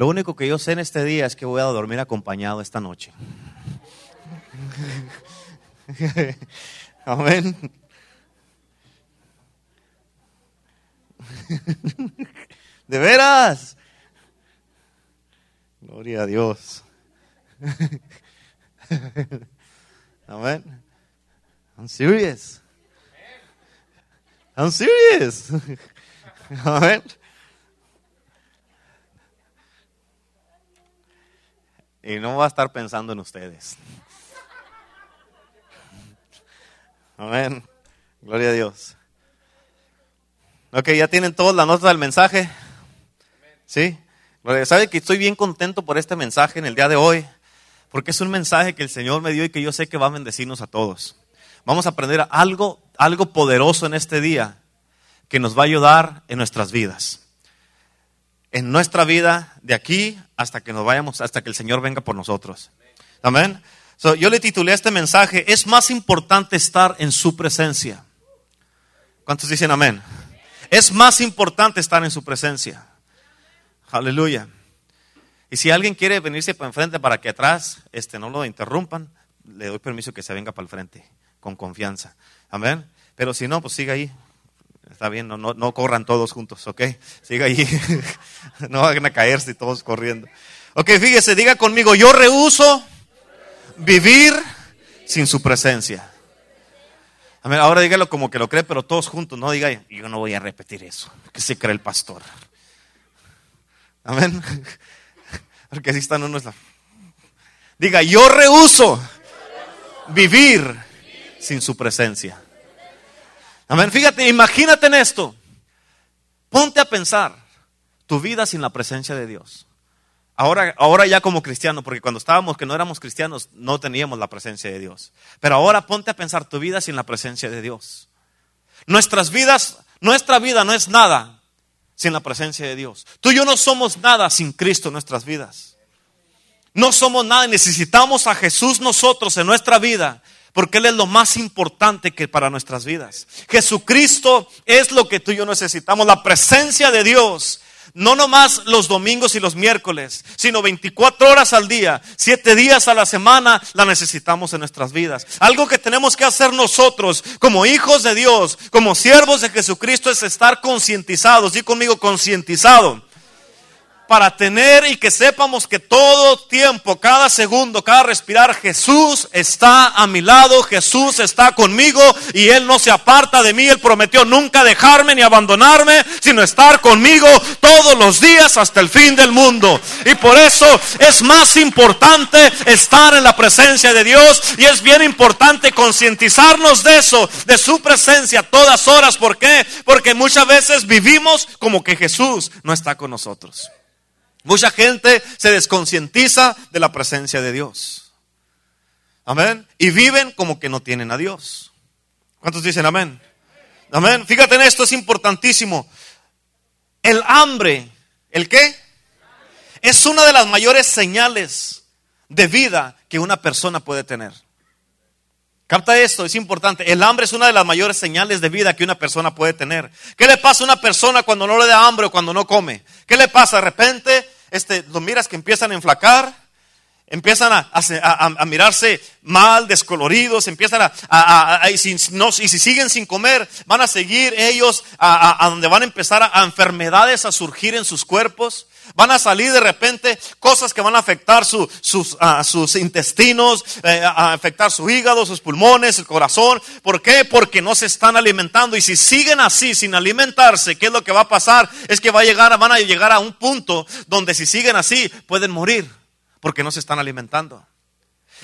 Lo único que yo sé en este día es que voy a dormir acompañado esta noche. Amén. De veras. Gloria a Dios. Amén. I'm serious. I'm serious. Amén. Y no va a estar pensando en ustedes. Amén. Gloria a Dios. Ok, ya tienen todas las notas del mensaje. ¿Sí? ¿Sabe que estoy bien contento por este mensaje en el día de hoy? Porque es un mensaje que el Señor me dio y que yo sé que va a bendecirnos a todos. Vamos a aprender algo, algo poderoso en este día que nos va a ayudar en nuestras vidas. En nuestra vida, de aquí hasta que nos vayamos, hasta que el Señor venga por nosotros. Amén. yo le titulé este mensaje, es más importante estar en su presencia. ¿Cuántos dicen amén? Es más importante estar en su presencia. Aleluya. Y si alguien quiere venirse para enfrente para que atrás este, no lo interrumpan, le doy permiso que se venga para el frente, con confianza. Amén. Pero si no, pues siga ahí. Está bien, no, no, corran todos juntos, ¿ok? Siga ahí. no van a caerse todos corriendo. Ok, fíjese, diga conmigo, yo rehuso vivir sin su presencia. Amén. Ahora dígalo como que lo cree, pero todos juntos. No diga, yo no voy a repetir eso. Que se cree el pastor. Amén. Porque así están unos. Diga, yo rehuso vivir sin su presencia. Amén. Fíjate, imagínate en esto. Ponte a pensar tu vida sin la presencia de Dios. Ahora, ahora ya como cristiano, porque cuando estábamos que no éramos cristianos no teníamos la presencia de Dios. Pero ahora ponte a pensar tu vida sin la presencia de Dios. Nuestras vidas, nuestra vida no es nada sin la presencia de Dios. Tú y yo no somos nada sin Cristo en nuestras vidas. No somos nada, necesitamos a Jesús nosotros en nuestra vida, porque Él es lo más importante que para nuestras vidas. Jesucristo es lo que tú y yo necesitamos, la presencia de Dios no nomás los domingos y los miércoles, sino 24 horas al día, 7 días a la semana, la necesitamos en nuestras vidas. Algo que tenemos que hacer nosotros como hijos de Dios, como siervos de Jesucristo, es estar concientizados. Di conmigo, concientizado para tener y que sepamos que todo tiempo, cada segundo, cada respirar, Jesús está a mi lado, Jesús está conmigo y Él no se aparta de mí. Él prometió nunca dejarme ni abandonarme, sino estar conmigo todos los días hasta el fin del mundo. Y por eso es más importante estar en la presencia de Dios y es bien importante concientizarnos de eso, de su presencia todas horas. ¿Por qué? Porque muchas veces vivimos como que Jesús no está con nosotros. Mucha gente se desconcientiza de la presencia de Dios. Amén. Y viven como que no tienen a Dios. ¿Cuántos dicen amén? Amén. Fíjate en esto, es importantísimo. El hambre, ¿el qué? Es una de las mayores señales de vida que una persona puede tener. Capta esto, es importante. El hambre es una de las mayores señales de vida que una persona puede tener. ¿Qué le pasa a una persona cuando no le da hambre o cuando no come? ¿Qué le pasa? De repente, este, lo miras que empiezan a enflacar, empiezan a, mirarse mal, descoloridos, empiezan a, y, si y si siguen sin comer, van a seguir ellos a, donde van a empezar a, enfermedades a surgir en sus cuerpos. Van a salir de repente cosas que van a afectar sus, sus, intestinos, eh, a afectar su hígado, sus pulmones, el corazón. ¿Por qué? Porque no se están alimentando. Y si siguen así, sin alimentarse, ¿qué es lo que va a pasar? Es que va a llegar, van a llegar a un punto donde si siguen así, pueden morir porque no se están alimentando.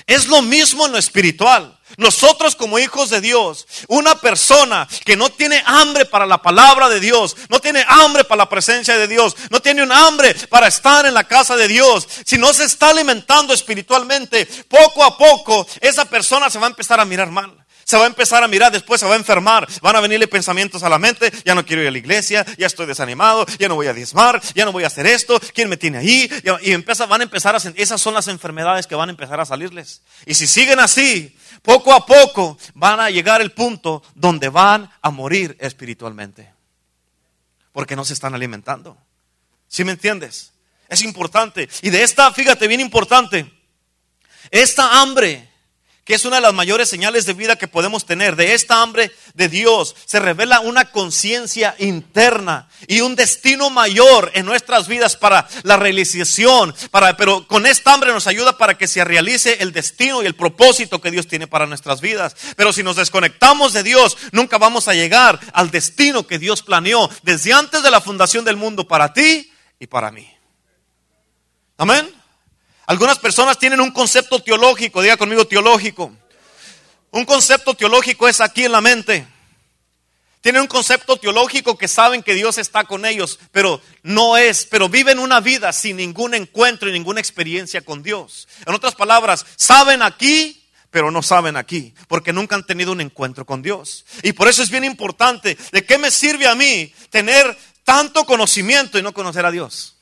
Es lo mismo en lo espiritual. Nosotros como hijos de Dios, una persona que no tiene hambre para la palabra de Dios, no tiene hambre para la presencia de Dios, no tiene un hambre para estar en la casa de Dios, si no se está alimentando espiritualmente, poco a poco esa persona se va a empezar a mirar mal se va a empezar a mirar, después se va a enfermar, van a venirle pensamientos a la mente, ya no quiero ir a la iglesia, ya estoy desanimado, ya no voy a diezmar, ya no voy a hacer esto, ¿quién me tiene ahí? Y empieza, van a empezar a, esas son las enfermedades que van a empezar a salirles. Y si siguen así, poco a poco van a llegar el punto donde van a morir espiritualmente. Porque no se están alimentando. ¿Sí me entiendes? Es importante. Y de esta, fíjate, bien importante. Esta hambre que es una de las mayores señales de vida que podemos tener. De esta hambre de Dios se revela una conciencia interna y un destino mayor en nuestras vidas para la realización, pero con esta hambre nos ayuda para que se realice el destino y el propósito que Dios tiene para nuestras vidas. Pero si nos desconectamos de Dios, nunca vamos a llegar al destino que Dios planeó desde antes de la fundación del mundo para ti y para mí. Amén. Algunas personas tienen un concepto teológico, diga conmigo teológico. Un concepto teológico es aquí en la mente. Tienen un concepto teológico que saben que Dios está con ellos, pero no es, pero viven una vida sin ningún encuentro y ninguna experiencia con Dios. En otras palabras, saben aquí, pero no saben aquí, porque nunca han tenido un encuentro con Dios. Y por eso es bien importante, ¿de qué me sirve a mí tener tanto conocimiento y no conocer a Dios?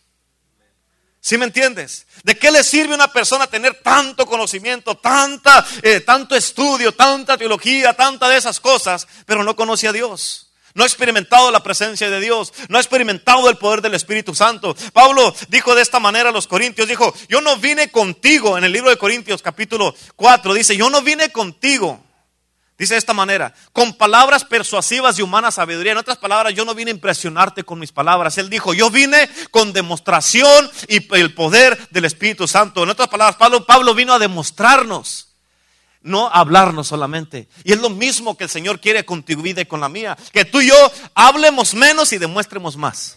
¿Sí me entiendes? ¿De qué le sirve a una persona tener tanto conocimiento, tanta, eh, tanto estudio, tanta teología, tanta de esas cosas, pero no conoce a Dios? No ha experimentado la presencia de Dios, no ha experimentado el poder del Espíritu Santo. Pablo dijo de esta manera a los Corintios, dijo, yo no vine contigo, en el libro de Corintios capítulo 4, dice, yo no vine contigo Dice de esta manera, con palabras persuasivas y humana sabiduría. En otras palabras, yo no vine a impresionarte con mis palabras. Él dijo, yo vine con demostración y el poder del Espíritu Santo. En otras palabras, Pablo, Pablo vino a demostrarnos, no a hablarnos solamente. Y es lo mismo que el Señor quiere con tu vida y con la mía. Que tú y yo hablemos menos y demuestremos más.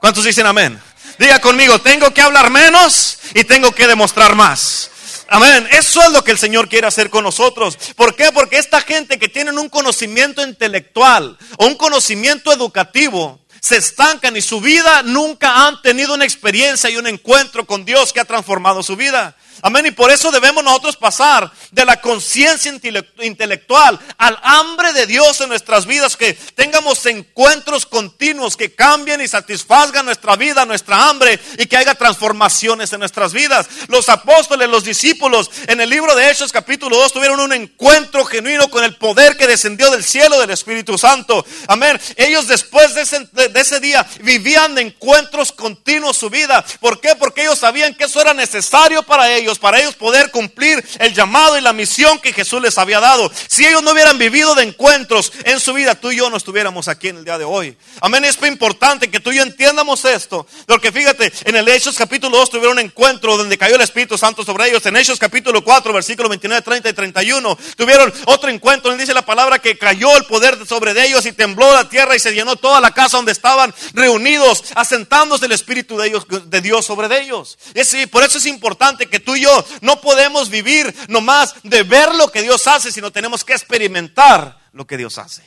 ¿Cuántos dicen amén? Diga conmigo, tengo que hablar menos y tengo que demostrar más. Amén. Eso es lo que el Señor quiere hacer con nosotros. ¿Por qué? Porque esta gente que tienen un conocimiento intelectual o un conocimiento educativo, se estancan y su vida nunca han tenido una experiencia y un encuentro con Dios que ha transformado su vida. Amén. Y por eso debemos nosotros pasar de la conciencia intelectual al hambre de Dios en nuestras vidas, que tengamos encuentros continuos que cambien y satisfazgan nuestra vida, nuestra hambre y que haya transformaciones en nuestras vidas. Los apóstoles, los discípulos, en el libro de Hechos capítulo 2 tuvieron un encuentro genuino con el poder que descendió del cielo del Espíritu Santo. Amén. Ellos después de ese, de ese día vivían de encuentros continuos su vida. ¿Por qué? Porque ellos sabían que eso era necesario para ellos para ellos poder cumplir el llamado y la misión que Jesús les había dado. Si ellos no hubieran vivido de encuentros en su vida, tú y yo no estuviéramos aquí en el día de hoy. Amén, es importante que tú y yo entiendamos esto. Porque fíjate, en el Hechos capítulo 2 tuvieron un encuentro donde cayó el Espíritu Santo sobre ellos. En Hechos capítulo 4, versículo 29, 30 y 31, tuvieron otro encuentro donde dice la palabra que cayó el poder sobre ellos y tembló la tierra y se llenó toda la casa donde estaban reunidos, asentándose el Espíritu de, ellos, de Dios sobre ellos. Y por eso es importante que tú y yo no podemos vivir nomás de ver lo que Dios hace, sino tenemos que experimentar lo que Dios hace.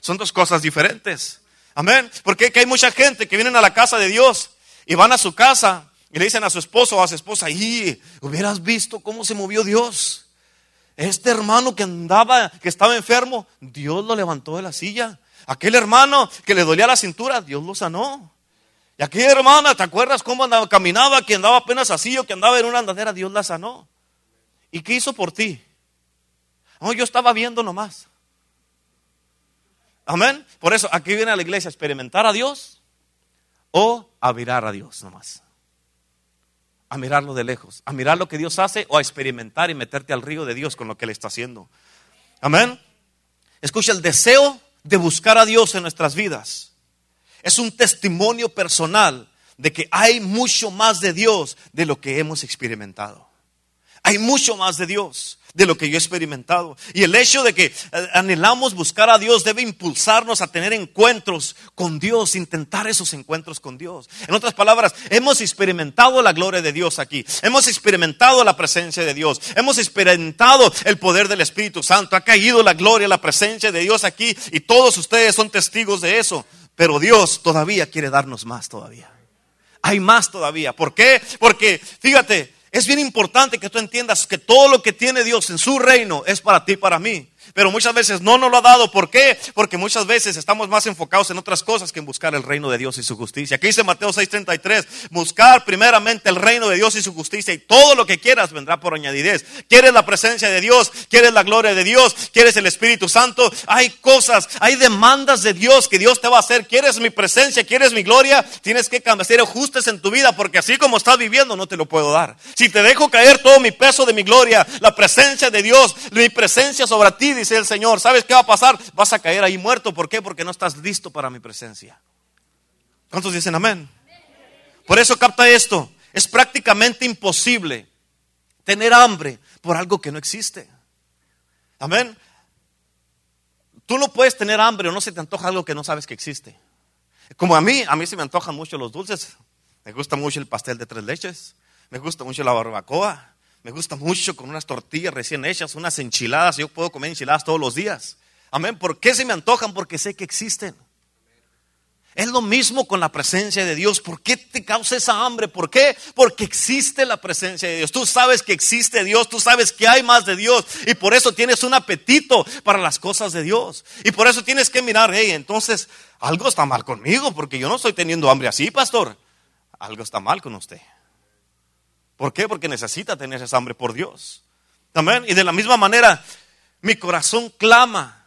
Son dos cosas diferentes. Amén. Porque hay mucha gente que vienen a la casa de Dios y van a su casa y le dicen a su esposo o a su esposa, y hubieras visto cómo se movió Dios. Este hermano que andaba, que estaba enfermo, Dios lo levantó de la silla. Aquel hermano que le dolía la cintura, Dios lo sanó. Y aquí, hermana, ¿te acuerdas cómo andaba, caminaba, que andaba apenas así o que andaba en una andadera? Dios la sanó. ¿Y qué hizo por ti? Oh, yo estaba viendo nomás. Amén. Por eso aquí viene a la iglesia a experimentar a Dios o a mirar a Dios nomás. A mirarlo de lejos, a mirar lo que Dios hace o a experimentar y meterte al río de Dios con lo que Él está haciendo. Amén. Escucha el deseo de buscar a Dios en nuestras vidas es un testimonio personal de que hay mucho más de Dios de lo que hemos experimentado. Hay mucho más de Dios de lo que yo he experimentado. Y el hecho de que eh, anhelamos buscar a Dios debe impulsarnos a tener encuentros con Dios, intentar esos encuentros con Dios. En otras palabras, hemos experimentado la gloria de Dios aquí. Hemos experimentado la presencia de Dios. Hemos experimentado el poder del Espíritu Santo. Ha caído la gloria, la presencia de Dios aquí. Y todos ustedes son testigos de eso. Pero Dios todavía quiere darnos más todavía. Hay más todavía. ¿Por qué? Porque, fíjate, es bien importante que tú entiendas que todo lo que tiene Dios en su reino es para ti y para mí. Pero muchas veces no nos lo ha dado. ¿Por qué? Porque muchas veces estamos más enfocados en otras cosas que en buscar el reino de Dios y su justicia. Aquí dice Mateo 6:33, buscar primeramente el reino de Dios y su justicia y todo lo que quieras vendrá por añadidez. ¿Quieres la presencia de Dios? ¿Quieres la gloria de Dios? ¿Quieres el Espíritu Santo? Hay cosas, hay demandas de Dios que Dios te va a hacer. ¿Quieres mi presencia? ¿Quieres mi gloria? Tienes que hacer ajustes en tu vida porque así como estás viviendo no te lo puedo dar. Si te dejo caer todo mi peso de mi gloria, la presencia de Dios, mi presencia sobre ti, dice el Señor, ¿sabes qué va a pasar? Vas a caer ahí muerto. ¿Por qué? Porque no estás listo para mi presencia. ¿Cuántos dicen amén? Por eso capta esto. Es prácticamente imposible tener hambre por algo que no existe. Amén. Tú no puedes tener hambre o no se te antoja algo que no sabes que existe. Como a mí, a mí se me antojan mucho los dulces. Me gusta mucho el pastel de tres leches. Me gusta mucho la barbacoa. Me gusta mucho con unas tortillas recién hechas, unas enchiladas. Yo puedo comer enchiladas todos los días. Amén. ¿Por qué se me antojan? Porque sé que existen. Es lo mismo con la presencia de Dios. ¿Por qué te causa esa hambre? ¿Por qué? Porque existe la presencia de Dios. Tú sabes que existe Dios, tú sabes que hay más de Dios y por eso tienes un apetito para las cosas de Dios. Y por eso tienes que mirar, hey, entonces algo está mal conmigo porque yo no estoy teniendo hambre así, pastor. Algo está mal con usted. ¿Por qué? Porque necesita tener esa hambre por Dios. Amén. Y de la misma manera, mi corazón clama.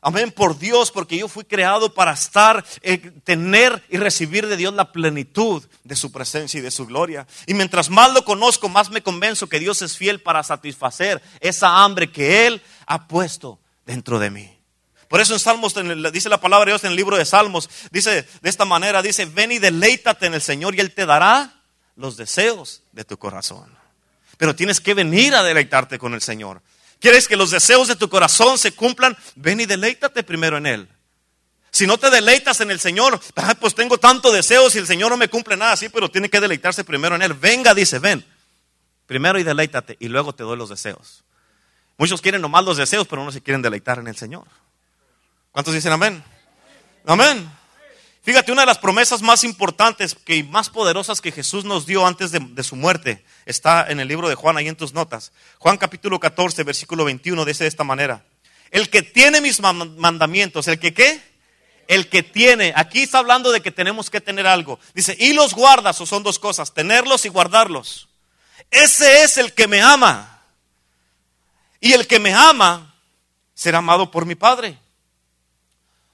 Amén, por Dios, porque yo fui creado para estar, eh, tener y recibir de Dios la plenitud de su presencia y de su gloria. Y mientras más lo conozco, más me convenzo que Dios es fiel para satisfacer esa hambre que Él ha puesto dentro de mí. Por eso en Salmos, dice la palabra de Dios en el libro de Salmos, dice de esta manera, dice, ven y deleítate en el Señor y Él te dará los deseos de tu corazón. Pero tienes que venir a deleitarte con el Señor. ¿Quieres que los deseos de tu corazón se cumplan? Ven y deleítate primero en Él. Si no te deleitas en el Señor, pues tengo tanto deseos y el Señor no me cumple nada así, pero tiene que deleitarse primero en Él. Venga, dice, ven. Primero y deleítate y luego te doy los deseos. Muchos quieren nomás los deseos, pero no se quieren deleitar en el Señor. ¿Cuántos dicen amén? Amén. Fíjate, una de las promesas más importantes y más poderosas que Jesús nos dio antes de, su muerte está en el libro de Juan, ahí en tus notas. Juan capítulo 14, versículo 21, dice de esta manera. El que tiene mis mandamientos, ¿el que qué? El que tiene, aquí está hablando de que tenemos que tener algo. Dice, y los guardas, o son dos cosas, tenerlos y guardarlos. Ese es el que me ama. Y el que me ama será amado por mi Padre.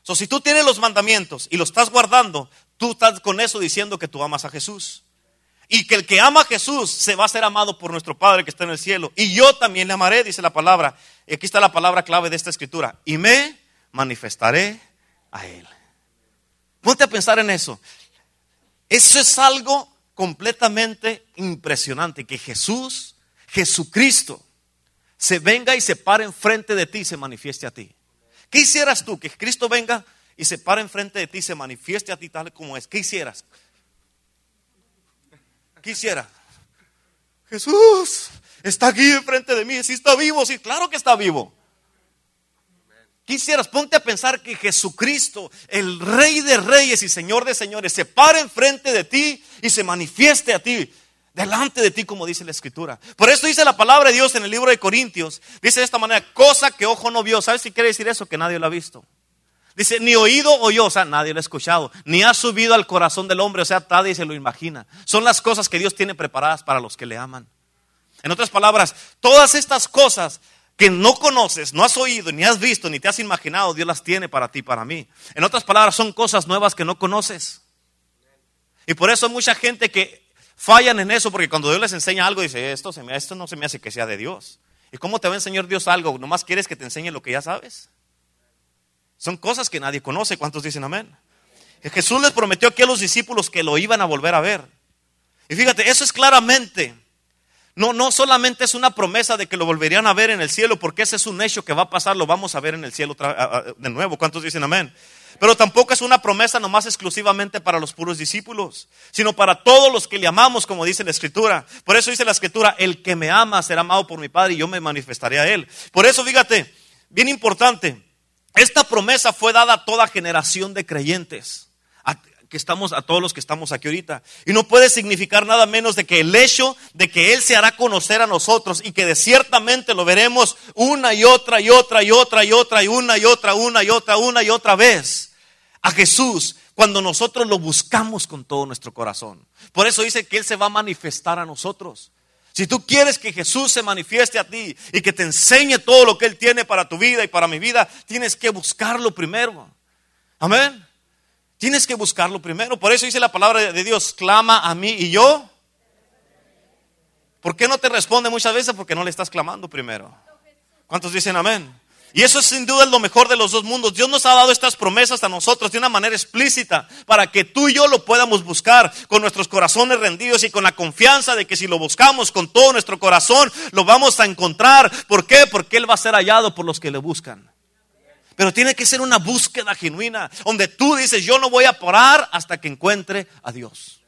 So, si tú tienes los mandamientos y los estás guardando, tú estás con eso diciendo que tú amas a Jesús. Y que el que ama a Jesús se va a ser amado por nuestro Padre que está en el cielo. Y yo también le amaré, dice la palabra. Y aquí está la palabra clave de esta escritura. Y me manifestaré a Él. Ponte a pensar en eso. Eso es algo completamente impresionante. Que Jesús, Jesucristo, se venga y se pare enfrente de ti y se manifieste a ti. ¿Qué hicieras tú? Que Cristo venga y se pare enfrente de ti se manifieste a ti tal como es. ¿Qué hicieras? ¿Qué? Jesús está aquí enfrente de mí. Si está vivo, sí, claro que está vivo. ¿Qué hicieras? Ponte a pensar que Jesucristo, el Rey de Reyes y Señor de Señores, se pare enfrente de ti y se manifieste a ti delante de ti, como dice la escritura. Por eso dice la palabra de Dios en el libro de Corintios. Dice de esta manera, cosa que ojo no vio. ¿Sabes si quiere decir eso? Que nadie lo ha visto. Dice, ni oído oyó, o sea, nadie lo ha escuchado, ni ha subido al corazón del hombre, o sea, nadie se lo imagina. Son las cosas que Dios tiene preparadas para los que le aman. En otras palabras, todas estas cosas que no conoces, no has oído, ni has visto, ni te has imaginado, Dios las tiene para ti, para mí. En otras palabras, son cosas nuevas que no conoces. Y por eso mucha gente que fallan en eso porque cuando Dios les enseña algo, dice, esto, se me, esto no se me hace que sea de Dios. ¿Y cómo te va a enseñar Dios algo? ¿Nomás quieres que te enseñe lo que ya sabes? Son cosas que nadie conoce. ¿Cuántos dicen amén? Jesús les prometió aquí a los discípulos que lo iban a volver a ver. Y fíjate, eso es claramente, no, no solamente es una promesa de que lo volverían a ver en el cielo, porque ese es un hecho que va a pasar, lo vamos a ver en el cielo de nuevo. ¿Cuántos dicen amén? Pero tampoco es una promesa nomás exclusivamente para los puros discípulos, sino para todos los que le amamos, como dice la Escritura. Por eso dice la Escritura, el que me ama será amado por mi Padre y yo me manifestaré a él. Por eso, fíjate, bien importante, esta promesa fue dada a toda generación de creyentes. Que estamos, a todos los que estamos aquí ahorita. Y no puede significar nada menos de que el hecho de que Él se hará conocer a nosotros y que de ciertamente lo veremos una y otra y otra y otra y otra y una y otra, una y otra, una y otra vez a Jesús cuando nosotros lo buscamos con todo nuestro corazón. Por eso dice que Él se va a manifestar a nosotros. Si tú quieres que Jesús se manifieste a ti y que te enseñe todo lo que Él tiene para tu vida y para mi vida, tienes que buscarlo primero. Amén. Tienes que buscarlo primero. Por eso dice la palabra de Dios, clama a mí y yo. ¿Por qué no te responde muchas veces? Porque no le estás clamando primero. ¿Cuántos dicen amén? Y eso es sin duda lo mejor de los dos mundos. Dios nos ha dado estas promesas a nosotros de una manera explícita para que tú y yo lo podamos buscar con nuestros corazones rendidos y con la confianza de que si lo buscamos con todo nuestro corazón, lo vamos a encontrar. ¿Por qué? Porque Él va a ser hallado por los que le buscan. Pero tiene que ser una búsqueda genuina, donde tú dices, yo no voy a parar hasta que encuentre a Dios.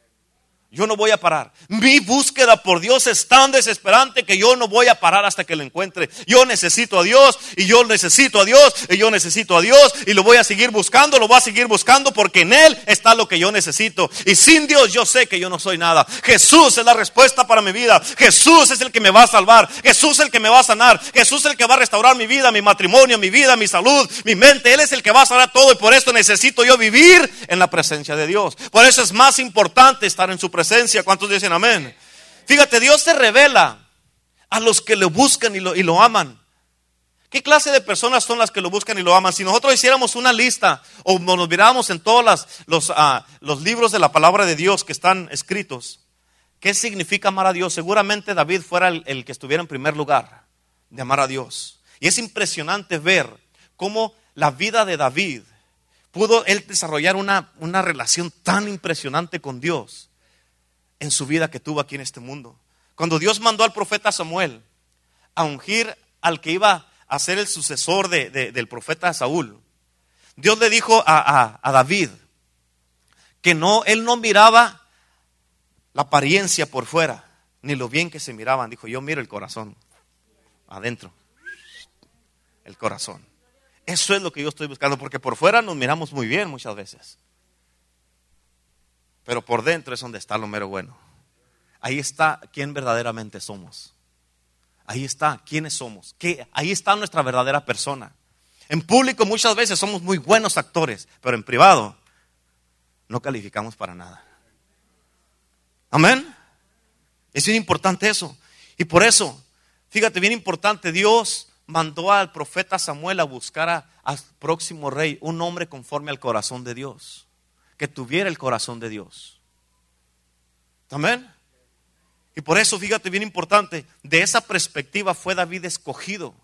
Yo no voy a parar. Mi búsqueda por Dios es tan desesperante que yo no voy a parar hasta que lo encuentre. Yo necesito a Dios y yo necesito a Dios y yo necesito a Dios y lo voy a seguir buscando, lo voy a seguir buscando porque en Él está lo que yo necesito. Y sin Dios yo sé que yo no soy nada. Jesús es la respuesta para mi vida. Jesús es el que me va a salvar. Jesús es el que me va a sanar. Jesús es el que va a restaurar mi vida, mi matrimonio, mi vida, mi salud, mi mente. Él es el que va a sanar todo y por esto necesito yo vivir en la presencia de Dios. Por eso es más importante estar en su presencia. ¿Cuántos dicen amén? Fíjate, Dios se revela a los que lo buscan y lo, y lo aman. ¿Qué clase de personas son las que lo buscan y lo aman? Si nosotros hiciéramos una lista o nos miráramos en todos los, ah, los libros de la palabra de Dios que están escritos, ¿qué significa amar a Dios? Seguramente David fuera el, que estuviera en primer lugar de amar a Dios. Y es impresionante ver cómo la vida de David pudo él desarrollar una, una relación tan impresionante con Dios en su vida que tuvo aquí en este mundo. Cuando Dios mandó al profeta Samuel a ungir al que iba a ser el sucesor del profeta Saúl, Dios le dijo a, a David que no, él no miraba la apariencia por fuera, ni lo bien que se miraban. Dijo, yo miro el corazón, adentro, el corazón. Eso es lo que yo estoy buscando, porque por fuera nos miramos muy bien muchas veces. Pero por dentro es donde está lo mero bueno. Ahí está quién verdaderamente somos. Ahí está quiénes somos. ahí está nuestra verdadera persona. En público muchas veces somos muy buenos actores, pero en privado no calificamos para nada. Amén. Es bien importante eso. Y por eso, fíjate, bien importante, Dios mandó al profeta Samuel a buscar al próximo rey, un hombre conforme al corazón de Dios que tuviera el corazón de Dios. Amén. Y por eso, fíjate, bien importante, de esa perspectiva fue David escogido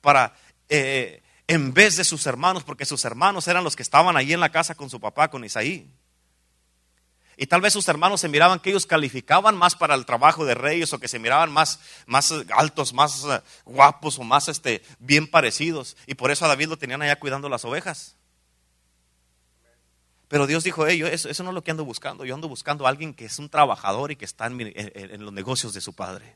para, eh, en vez de sus hermanos, porque sus hermanos eran los que estaban ahí en la casa con su papá, con Isaí. Y tal vez sus hermanos se miraban que ellos calificaban más para el trabajo de reyes o que se miraban más, más altos, más eh, guapos o más este, bien parecidos. Y por eso a David lo tenían allá cuidando las ovejas. Pero Dios dijo, hey, eso, no es lo que ando buscando. Yo ando buscando a alguien que es un trabajador y que está en, los negocios de su padre.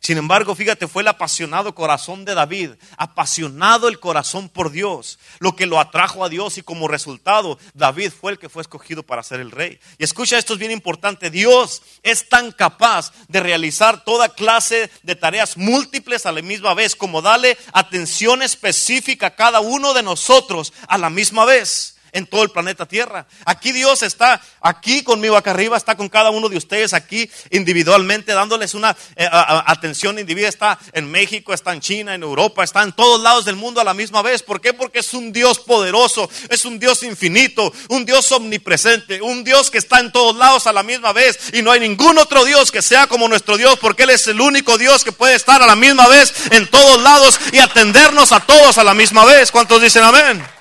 Sin embargo, fíjate, fue el apasionado corazón de David, apasionado el corazón por Dios, lo que lo atrajo a Dios y como resultado, David fue el que fue escogido para ser el rey. Y escucha, esto es bien importante, Dios es tan capaz de realizar toda clase de tareas múltiples a la misma vez, como darle atención específica a cada uno de nosotros a la misma vez en todo el planeta Tierra. Aquí Dios está aquí conmigo acá arriba, está con cada uno de ustedes aquí individualmente, dándoles una eh, atención individual. Está en México, está en China, en Europa, está en todos lados del mundo a la misma vez. ¿Por qué? Porque es un Dios poderoso, es un Dios infinito, un Dios omnipresente, un Dios que está en todos lados a la misma vez. Y no hay ningún otro Dios que sea como nuestro Dios, porque Él es el único Dios que puede estar a la misma vez en todos lados y atendernos a todos a la misma vez. ¿Cuántos dicen amén?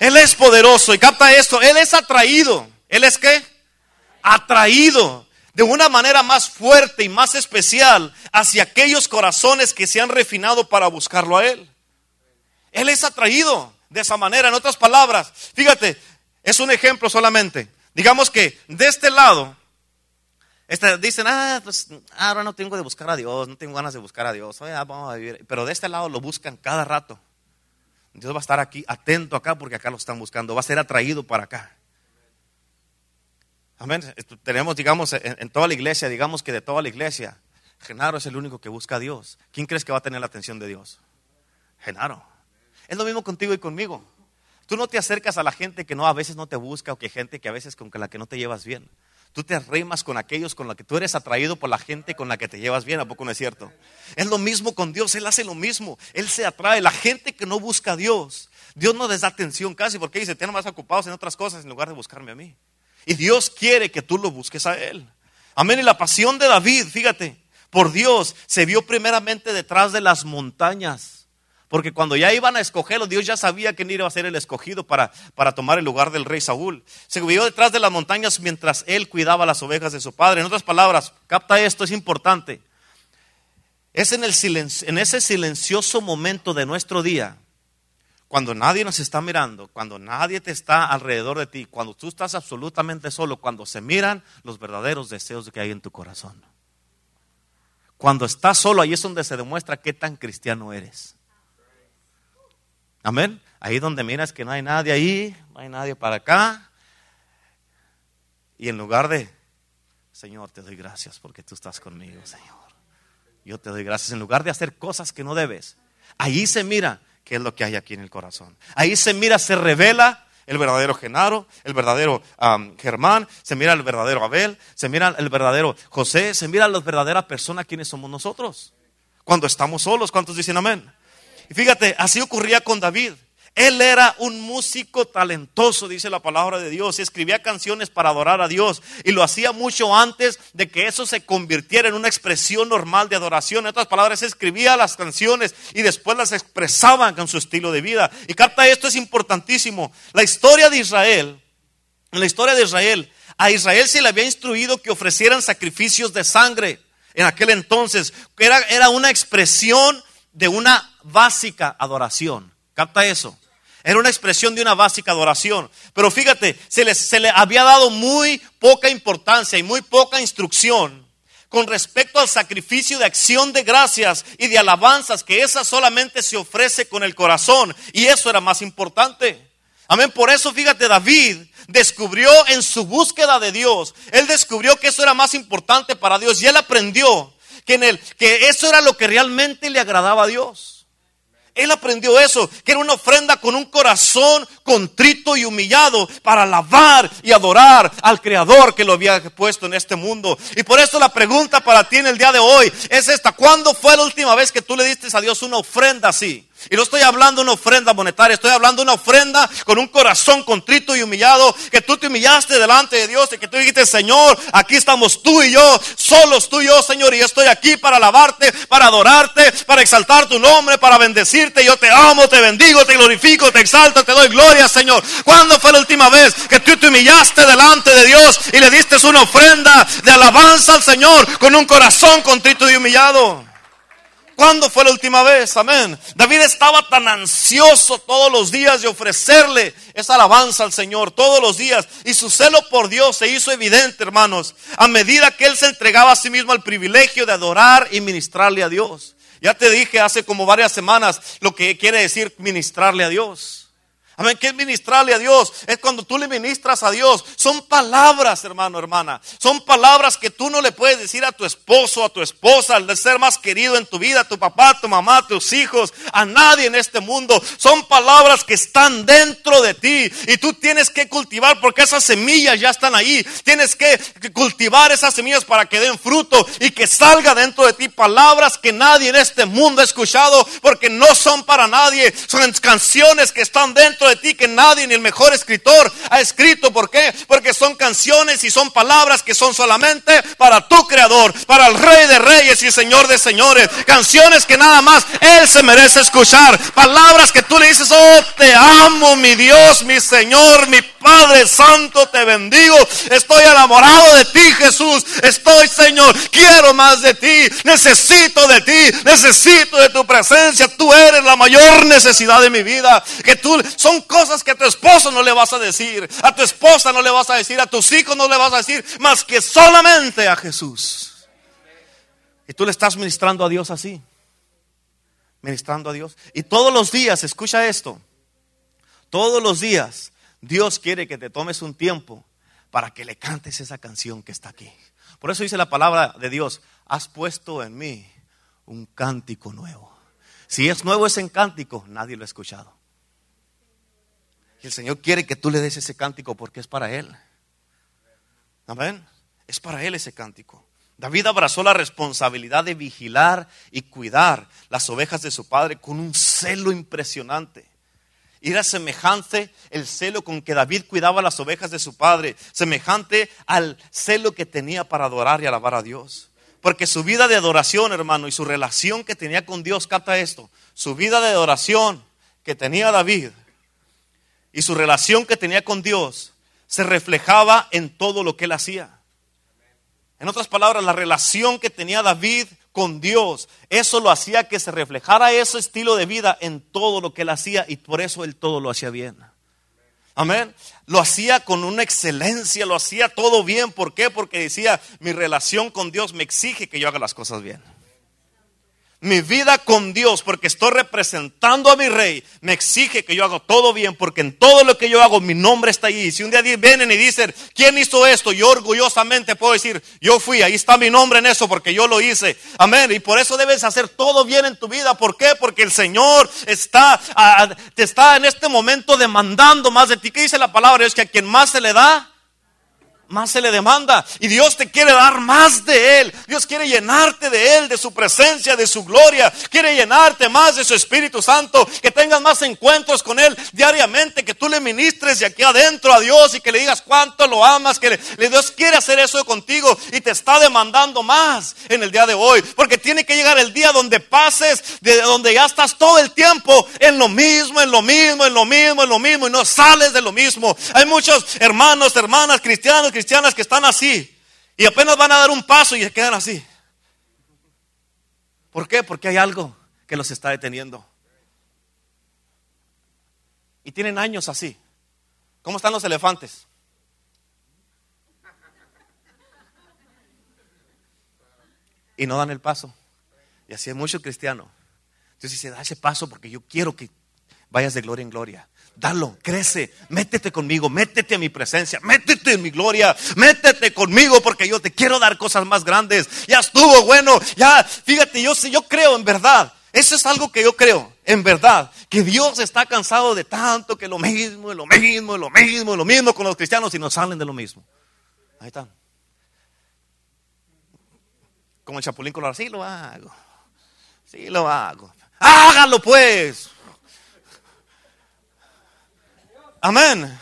Él es poderoso y capta esto. Él es atraído. ¿Él es qué? Atraído de una manera más fuerte y más especial hacia aquellos corazones que se han refinado para buscarlo a Él. Él es atraído de esa manera. En otras palabras, fíjate, es un ejemplo solamente. Digamos que de este lado, este, dicen, ah, pues ahora no tengo de buscar a Dios, no tengo ganas de buscar a Dios, vamos a vivir. Pero de este lado lo buscan cada rato. Dios va a estar aquí atento acá porque acá lo están buscando, va a ser atraído para acá. Amén. Tenemos, digamos, en, toda la iglesia, digamos que de toda la iglesia, Genaro es el único que busca a Dios. ¿Quién crees que va a tener la atención de Dios? Genaro. Es lo mismo contigo y conmigo. Tú no te acercas a la gente que no a veces no te busca o que gente que a veces con la que no te llevas bien. Tú te rimas con aquellos con los que tú eres atraído por la gente con la que te llevas bien, ¿a poco no es cierto? Es lo mismo con Dios, Él hace lo mismo, Él se atrae. La gente que no busca a Dios, Dios no les da atención casi porque dice, tienen más ocupados en otras cosas en lugar de buscarme a mí. Y Dios quiere que tú lo busques a Él. Amén. Y la pasión de David, fíjate, por Dios se vio primeramente detrás de las montañas. Porque cuando ya iban a escogerlo, Dios ya sabía quién iba a ser el escogido para, para tomar el lugar del rey Saúl. Se vio detrás de las montañas mientras él cuidaba las ovejas de su padre. En otras palabras, capta esto, es importante. Es en, el en ese silencioso momento de nuestro día, cuando nadie nos está mirando, cuando nadie te está alrededor de ti, cuando tú estás absolutamente solo, cuando se miran los verdaderos deseos que hay en tu corazón. Cuando estás solo, ahí es donde se demuestra qué tan cristiano eres. Amén. Ahí donde miras que no hay nadie ahí, no hay nadie para acá. Y en lugar de, Señor, te doy gracias porque tú estás conmigo, Señor. Yo te doy gracias. En lugar de hacer cosas que no debes, ahí se mira qué es lo que hay aquí en el corazón. Ahí se mira, se revela el verdadero Genaro, el verdadero Germán, se mira el verdadero Abel, se mira el verdadero José, se mira la verdadera persona quienes somos nosotros. Cuando estamos solos, ¿cuántos dicen amén? Y fíjate, así ocurría con David. Él era un músico talentoso, dice la palabra de Dios, y escribía canciones para adorar a Dios. Y lo hacía mucho antes de que eso se convirtiera en una expresión normal de adoración. En otras palabras, escribía las canciones y después las expresaba con su estilo de vida. Y capta esto es importantísimo. La historia de Israel, en la historia de Israel, a Israel se le había instruido que ofrecieran sacrificios de sangre en aquel entonces. Era, era una expresión de una básica adoración. ¿Capta eso? Era una expresión de una básica adoración. Pero fíjate, se le, se le había dado muy poca importancia y muy poca instrucción con respecto al sacrificio de acción de gracias y de alabanzas, que esa solamente se ofrece con el corazón. Y eso era más importante. Amén. Por eso, fíjate, David descubrió en su búsqueda de Dios, él descubrió que eso era más importante para Dios y él aprendió que, en él, que eso era lo que realmente le agradaba a Dios. Él aprendió eso, que era una ofrenda con un corazón contrito y humillado para alabar y adorar al Creador que lo había puesto en este mundo. Y por eso la pregunta para ti en el día de hoy es esta, ¿cuándo fue la última vez que tú le diste a Dios una ofrenda así? Y no estoy hablando de una ofrenda monetaria, estoy hablando de una ofrenda con un corazón contrito y humillado, que tú te humillaste delante de Dios y que tú dijiste, Señor, aquí estamos tú y yo, solos tú y yo, Señor, y estoy aquí para alabarte, para adorarte, para exaltar tu nombre, para bendecirte. Yo te amo, te bendigo, te glorifico, te exalto, te doy gloria, Señor. ¿Cuándo fue la última vez que tú te humillaste delante de Dios y le diste una ofrenda de alabanza al Señor con un corazón contrito y humillado? ¿Cuándo fue la última vez? Amén. David estaba tan ansioso todos los días de ofrecerle esa alabanza al Señor, todos los días. Y su celo por Dios se hizo evidente, hermanos, a medida que él se entregaba a sí mismo al privilegio de adorar y ministrarle a Dios. Ya te dije hace como varias semanas lo que quiere decir ministrarle a Dios. Amén. ¿Qué es ministrarle a Dios? Es cuando tú le ministras a Dios. Son palabras, hermano, hermana. Son palabras que tú no le puedes decir a tu esposo, a tu esposa, al ser más querido en tu vida, a tu papá, a tu mamá, a tus hijos, a nadie en este mundo. Son palabras que están dentro de ti y tú tienes que cultivar porque esas semillas ya están ahí. Tienes que cultivar esas semillas para que den fruto y que salga dentro de ti palabras que nadie en este mundo ha escuchado porque no son para nadie. Son canciones que están dentro de ti que nadie ni el mejor escritor ha escrito. ¿Por qué? Porque son canciones y son palabras que son solamente para tu creador, para el rey de reyes y señor de señores. Canciones que nada más Él se merece escuchar. Palabras que tú le dices, oh, te amo, mi Dios, mi Señor, mi Padre Santo, te bendigo. Estoy enamorado de ti, Jesús. Estoy, Señor, quiero más de ti. Necesito de ti. Necesito de tu presencia. Tú eres la mayor necesidad de mi vida. Que tú son cosas que a tu esposo no le vas a decir, a tu esposa no le vas a decir, a tus hijos no le vas a decir, más que solamente a Jesús. Y tú le estás ministrando a Dios así, ministrando a Dios. Y todos los días, escucha esto, todos los días Dios quiere que te tomes un tiempo para que le cantes esa canción que está aquí. Por eso dice la palabra de Dios, has puesto en mí un cántico nuevo. Si es nuevo ese cántico, nadie lo ha escuchado. Y el Señor quiere que tú le des ese cántico porque es para Él. Amén. Es para Él ese cántico. David abrazó la responsabilidad de vigilar y cuidar las ovejas de su padre con un celo impresionante. Era semejante el celo con que David cuidaba las ovejas de su padre, semejante al celo que tenía para adorar y alabar a Dios. Porque su vida de adoración, hermano, y su relación que tenía con Dios, capta esto, su vida de adoración que tenía David y su relación que tenía con Dios se reflejaba en todo lo que él hacía. En otras palabras, la relación que tenía David con Dios, eso lo hacía que se reflejara ese estilo de vida en todo lo que él hacía y por eso él todo lo hacía bien. Amén. Lo hacía con una excelencia, lo hacía todo bien. ¿Por qué? Porque decía, mi relación con Dios me exige que yo haga las cosas bien mi vida con Dios, porque estoy representando a mi rey, me exige que yo haga todo bien, porque en todo lo que yo hago mi nombre está ahí. Si un día vienen y dicen, ¿quién hizo esto? Yo orgullosamente puedo decir, yo fui, ahí está mi nombre en eso, porque yo lo hice. Amén. Y por eso debes hacer todo bien en tu vida. ¿Por qué? Porque el Señor está, te está en este momento demandando más de ti. ¿Qué dice la palabra? Es que a quien más se le da, más se le demanda. Y Dios te quiere dar más de Él. Dios quiere llenarte de Él, de su presencia, de su gloria. Quiere llenarte más de su Espíritu Santo. Que tengas más encuentros con Él diariamente. Que tú le ministres de aquí adentro a Dios y que le digas cuánto lo amas. Que Dios quiere hacer eso contigo y te está demandando más en el día de hoy. Porque tiene que llegar el día donde pases, de donde ya estás todo el tiempo en lo mismo, en lo mismo, en lo mismo, en lo mismo. Y no sales de lo mismo. Hay muchos hermanos, hermanas, cristianos, cristianas que están así y apenas van a dar un paso y se quedan así. ¿Por qué? Porque hay algo que los está deteniendo. Y tienen años así. ¿Cómo están los elefantes? Y no dan el paso. Y así es mucho cristiano. Entonces dice, da ese paso porque yo quiero que vayas de gloria en gloria dalo, crece, métete conmigo, métete en mi presencia, métete en mi gloria, métete conmigo porque yo te quiero dar cosas más grandes. Ya estuvo bueno, ya, fíjate, yo, yo creo en verdad. Eso es algo que yo creo, en verdad, que Dios está cansado de tanto que lo mismo, lo mismo, lo mismo, lo mismo con los cristianos y no salen de lo mismo. Ahí están. Como el chapulín colorado, sí lo hago, sí lo hago. Hágalo pues. Amén.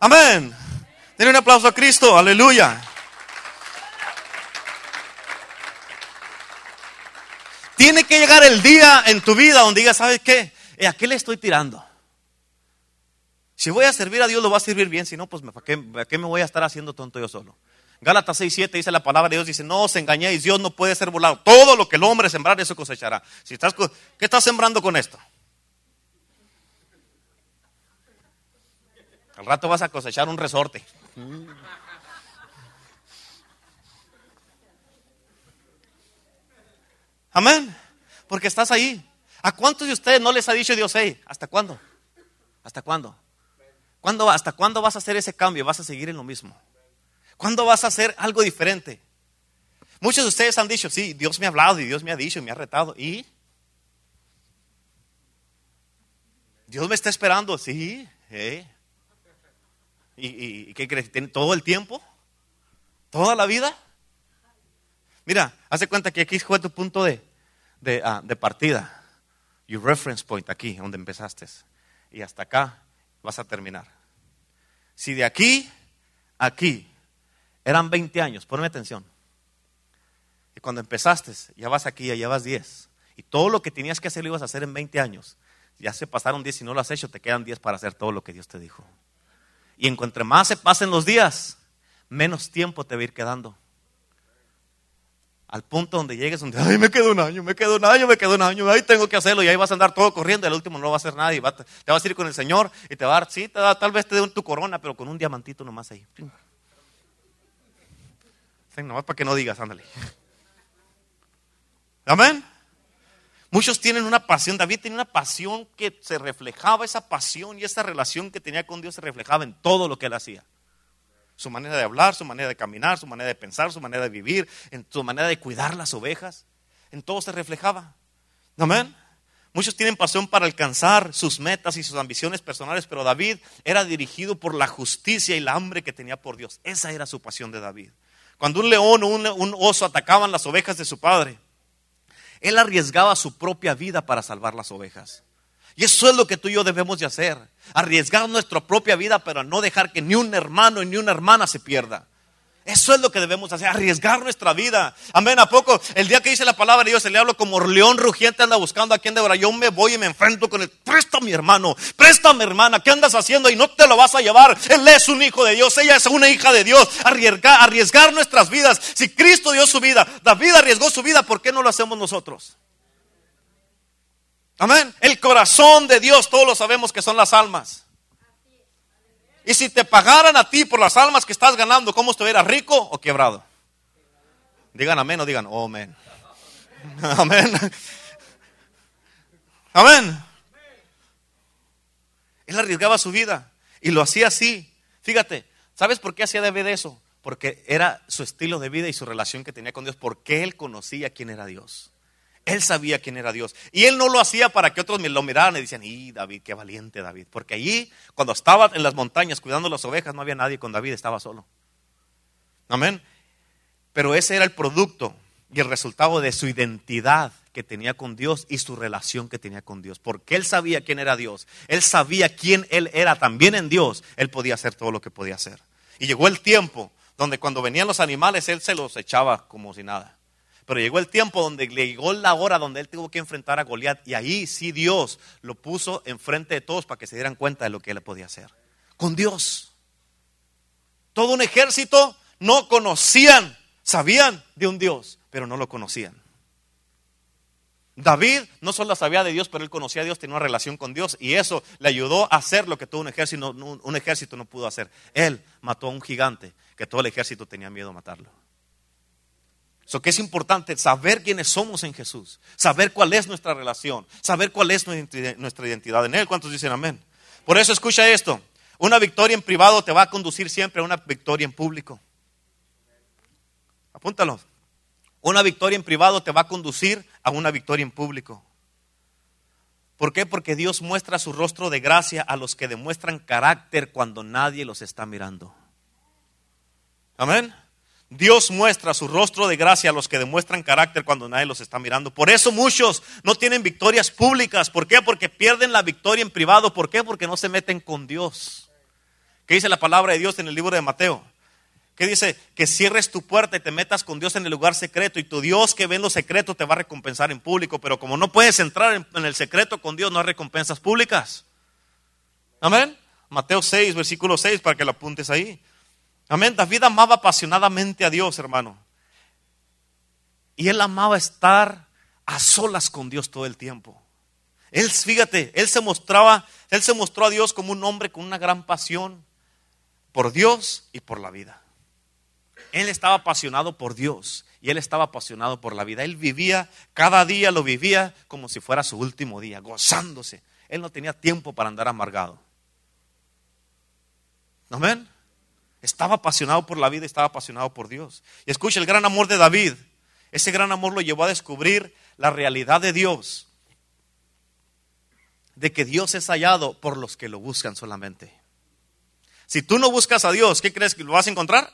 Amén. Denle un aplauso a Cristo. Aleluya. Tiene que llegar el día en tu vida donde digas, ¿sabes qué? ¿A qué le estoy tirando? Si voy a servir a Dios, lo va a servir bien. Si no, pues ¿para qué, qué me voy a estar haciendo tonto yo solo? Gálatas 6, 7 dice la palabra de Dios, dice, no os engañéis, Dios no puede ser volado. Todo lo que el hombre sembrar, eso cosechará. Si estás, ¿Qué estás sembrando con esto? Al rato vas a cosechar un resorte. Amén. Porque estás ahí. ¿A cuántos de ustedes no les ha dicho Dios, hey, ¿hasta cuándo? ¿Hasta cuándo? ¿Cuándo? ¿Hasta cuándo vas a hacer ese cambio? ¿Vas a seguir en lo mismo? ¿Cuándo vas a hacer algo diferente? Muchos de ustedes han dicho, sí, Dios me ha hablado y Dios me ha dicho y me ha retado. ¿Y? Dios me está esperando, sí. ¿eh? ¿Y, qué crees? ¿Tiene todo el tiempo? ¿Toda la vida? Mira, hace cuenta que aquí fue tu punto de, de, ah, de partida. Your reference point aquí, donde empezaste. Y hasta acá vas a terminar. Si de aquí a aquí eran 20 años, ponme atención. Y cuando empezaste, ya vas aquí, ya vas 10. Y todo lo que tenías que hacer lo ibas a hacer en 20 años. Ya se pasaron 10 y no lo has hecho, te quedan 10 para hacer todo lo que Dios te dijo. Y en cuanto más se pasen los días, menos tiempo te va a ir quedando. Al punto donde llegues, donde, ay, me quedo un año, me quedo un año, me quedo un año, ahí tengo que hacerlo, y ahí vas a andar todo corriendo, y al último no va a hacer nada, y te vas a ir con el Señor, y te va a dar, sí, te da, tal vez te dé tu corona, pero con un diamantito nomás ahí. Nomás para que no digas, ándale. Amén. Muchos tienen una pasión, David tenía una pasión que se reflejaba, esa pasión y esa relación que tenía con Dios se reflejaba en todo lo que él hacía. Su manera de hablar, su manera de caminar, su manera de pensar, su manera de vivir, en su manera de cuidar las ovejas. En todo se reflejaba. Amén. Muchos tienen pasión para alcanzar sus metas y sus ambiciones personales, pero David era dirigido por la justicia y la hambre que tenía por Dios. Esa era su pasión de David. Cuando un león o un, oso atacaban las ovejas de su padre, él arriesgaba su propia vida para salvar las ovejas. Y eso es lo que tú y yo debemos de hacer. Arriesgar nuestra propia vida, pero no dejar que ni un hermano ni una hermana se pierda. Eso es lo que debemos hacer, arriesgar nuestra vida. Amén. ¿A poco? El día que dice la palabra de Dios, se le hablo como león rugiente anda buscando a quien devorar. Yo me voy y me enfrento con él. Presta mi hermano, presta mi hermana. ¿Qué andas haciendo? Y no te lo vas a llevar. Él es un hijo de Dios, ella es una hija de Dios. Arriesgar, arriesgar nuestras vidas. Si Cristo dio su vida, David arriesgó su vida, ¿por qué no lo hacemos nosotros? Amén. El corazón de Dios, todos lo sabemos que son las almas. Y si te pagaran a ti por las almas que estás ganando, ¿cómo estuvieras rico o quebrado? Digan amén o digan oh, amén. Amén. Amén. Él arriesgaba su vida y lo hacía así. Fíjate, ¿sabes por qué hacía David eso? Porque era su estilo de vida y su relación que tenía con Dios, porque él conocía quién era Dios. Él sabía quién era Dios. Y él no lo hacía para que otros lo miraran y decían, y David, qué valiente David. Porque allí, cuando estaba en las montañas cuidando las ovejas, no había nadie con David, estaba solo. Amén. Pero ese era el producto y el resultado de su identidad que tenía con Dios y su relación que tenía con Dios. Porque él sabía quién era Dios. Él sabía quién él era también en Dios. Él podía hacer todo lo que podía hacer. Y llegó el tiempo donde cuando venían los animales, él se los echaba como si nada. Pero llegó el tiempo donde llegó la hora donde él tuvo que enfrentar a Goliat y ahí sí Dios lo puso enfrente de todos para que se dieran cuenta de lo que él podía hacer. Con Dios. Todo un ejército no conocían, sabían de un Dios, pero no lo conocían. David no solo sabía de Dios, pero él conocía a Dios, tenía una relación con Dios y eso le ayudó a hacer lo que todo un ejército, un ejército no pudo hacer. Él mató a un gigante que todo el ejército tenía miedo a matarlo. Eso que es importante saber quiénes somos en Jesús, saber cuál es nuestra relación, saber cuál es nuestra identidad en Él. ¿Cuántos dicen amén? Por eso escucha esto. Una victoria en privado te va a conducir siempre a una victoria en público. Apúntalo. Una victoria en privado te va a conducir a una victoria en público. ¿Por qué? Porque Dios muestra su rostro de gracia a los que demuestran carácter cuando nadie los está mirando. Amén. Dios muestra su rostro de gracia a los que demuestran carácter cuando nadie los está mirando. Por eso muchos no tienen victorias públicas. ¿Por qué? Porque pierden la victoria en privado. ¿Por qué? Porque no se meten con Dios. ¿Qué dice la palabra de Dios en el libro de Mateo? ¿Qué dice? Que cierres tu puerta y te metas con Dios en el lugar secreto y tu Dios que ve en lo secreto te va a recompensar en público. Pero como no puedes entrar en, el secreto con Dios, no hay recompensas públicas. Amén. Mateo 6, versículo 6, para que lo apuntes ahí. Amén. David amaba apasionadamente a Dios, hermano. Y él amaba estar a solas con Dios todo el tiempo. Él, fíjate, él se mostraba, él se mostró a Dios como un hombre con una gran pasión por Dios y por la vida. Él estaba apasionado por Dios y él estaba apasionado por la vida. Él vivía, cada día lo vivía como si fuera su último día, gozándose. Él no tenía tiempo para andar amargado. Amén. Estaba apasionado por la vida, estaba apasionado por Dios. Y escucha, el gran amor de David, ese gran amor lo llevó a descubrir la realidad de Dios, de que Dios es hallado por los que lo buscan solamente. Si tú no buscas a Dios, ¿qué crees que lo vas a encontrar?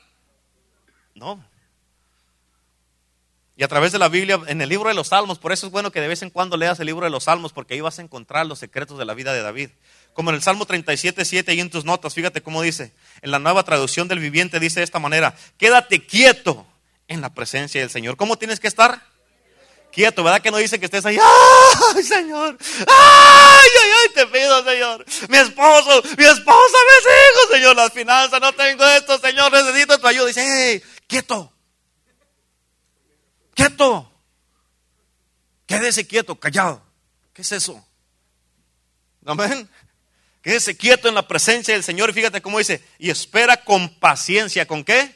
No. Y a través de la Biblia, en el libro de los Salmos, por eso es bueno que de vez en cuando leas el libro de los Salmos, porque ahí vas a encontrar los secretos de la vida de David. Como en el Salmo 37, 7 y en tus notas, fíjate cómo dice. En la nueva traducción del viviente dice de esta manera, quédate quieto en la presencia del Señor. ¿Cómo tienes que estar? Quieto, ¿verdad que no dice que estés ahí? ¡Ay, Señor! ¡Ay, ay, ay! Te pido, Señor. Mi esposo, mi esposa, mis hijos, Señor. Las finanzas, no tengo esto, Señor. Necesito tu ayuda. Dice, ¡hey! Quieto. Quieto. Quédese quieto, callado. ¿Qué es eso? Amén. Quédese quieto en la presencia del Señor y fíjate cómo dice, y espera con paciencia, ¿con qué?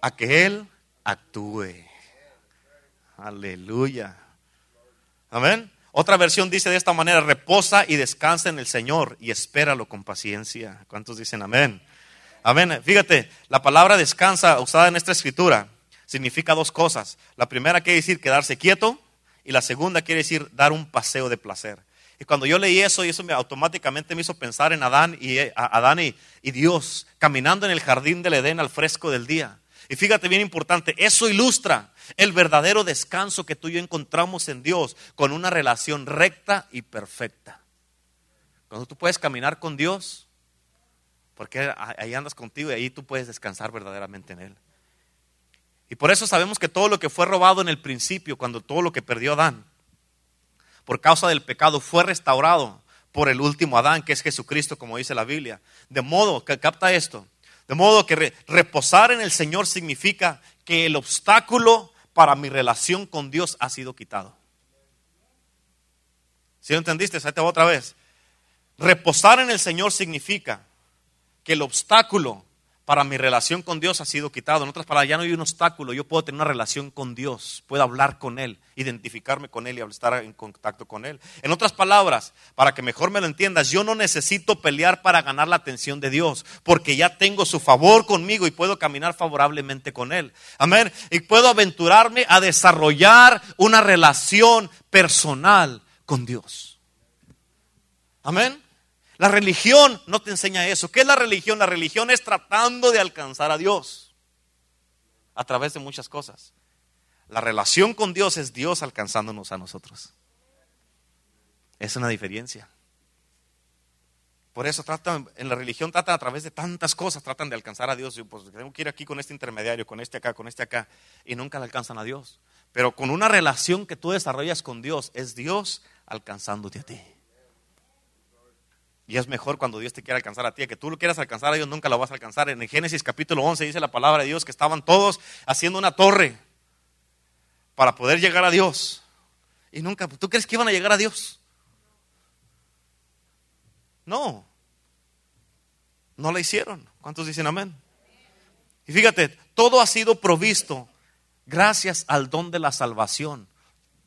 A que Él actúe. Aleluya. Amén. Otra versión dice de esta manera, reposa y descansa en el Señor y espéralo con paciencia. ¿Cuántos dicen amén? Amén. Fíjate, la palabra descansa usada en esta escritura significa dos cosas. La primera quiere decir quedarse quieto y la segunda quiere decir dar un paseo de placer. Cuando yo leí eso, y eso me, automáticamente me hizo pensar en Adán y, Adán y, y Dios caminando en el jardín del Edén al fresco del día. Y fíjate bien importante, eso ilustra el verdadero descanso que tú y yo encontramos en Dios con una relación recta y perfecta. Cuando tú puedes caminar con Dios, porque ahí andas contigo y ahí tú puedes descansar verdaderamente en Él. Y por eso sabemos que todo lo que fue robado en el principio, cuando todo lo que perdió Adán, por causa del pecado, fue restaurado por el último Adán, que es Jesucristo, como dice la Biblia. De modo que capta esto. De modo que reposar en el Señor significa que el obstáculo para mi relación con Dios ha sido quitado. ¿Sí lo entendiste? Ahí te voy otra vez. Reposar en el Señor significa que el obstáculo para mi relación con Dios ha sido quitado. En otras palabras, ya no hay un obstáculo, yo puedo tener una relación con Dios, puedo hablar con Él, identificarme con Él y estar en contacto con Él. En otras palabras, para que mejor me lo entiendas, yo no necesito pelear para ganar la atención de Dios, porque ya tengo su favor conmigo y puedo caminar favorablemente con Él. Amén. Y puedo aventurarme a desarrollar una relación personal con Dios. Amén. La religión no te enseña eso. ¿Qué es la religión? La religión es tratando de alcanzar a Dios a través de muchas cosas. La relación con Dios es Dios alcanzándonos a nosotros. Es una diferencia. Por eso tratan, en la religión tratan a través de tantas cosas, tratan de alcanzar a Dios. Yo, pues tengo que ir aquí con este intermediario, con este acá, con este acá, y nunca le alcanzan a Dios. Pero con una relación que tú desarrollas con Dios, es Dios alcanzándote a ti. Y es mejor cuando Dios te quiere alcanzar a ti, que tú lo quieras alcanzar a Dios, nunca lo vas a alcanzar. En el Génesis capítulo 11 dice la palabra de Dios que estaban todos haciendo una torre para poder llegar a Dios. Y nunca, ¿tú crees que iban a llegar a Dios? No, no la hicieron. ¿Cuántos dicen amén? Y fíjate, todo ha sido provisto gracias al don de la salvación.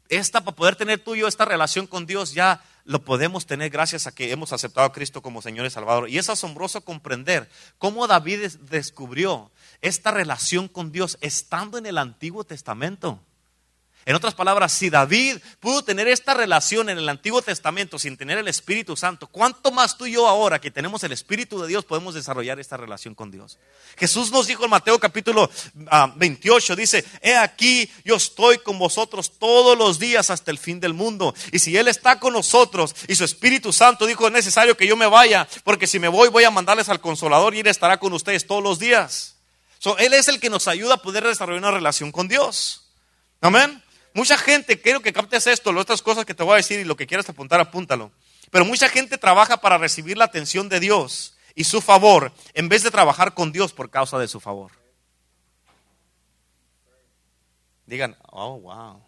Esta, para poder tener tú y yo esta relación con Dios, ya lo podemos tener gracias a que hemos aceptado a Cristo como Señor y Salvador. Y es asombroso comprender cómo David descubrió esta relación con Dios estando en el Antiguo Testamento. En otras palabras, si David pudo tener esta relación en el Antiguo Testamento sin tener el Espíritu Santo, ¿cuánto más tú y yo ahora que tenemos el Espíritu de Dios podemos desarrollar esta relación con Dios? Jesús nos dijo en Mateo capítulo 28, ah, dice, he aquí, yo estoy con vosotros todos los días hasta el fin del mundo. Y si Él está con nosotros y su Espíritu Santo dijo, es necesario que yo me vaya, porque si me voy voy a mandarles al consolador y Él estará con ustedes todos los días. él es el que nos ayuda a poder desarrollar una relación con Dios. Amén. Mucha gente, quiero que captes esto, las otras cosas que te voy a decir y lo que quieras apuntar, apúntalo. Pero mucha gente trabaja para recibir la atención de Dios y su favor en vez de trabajar con Dios por causa de su favor. Digan, oh, wow.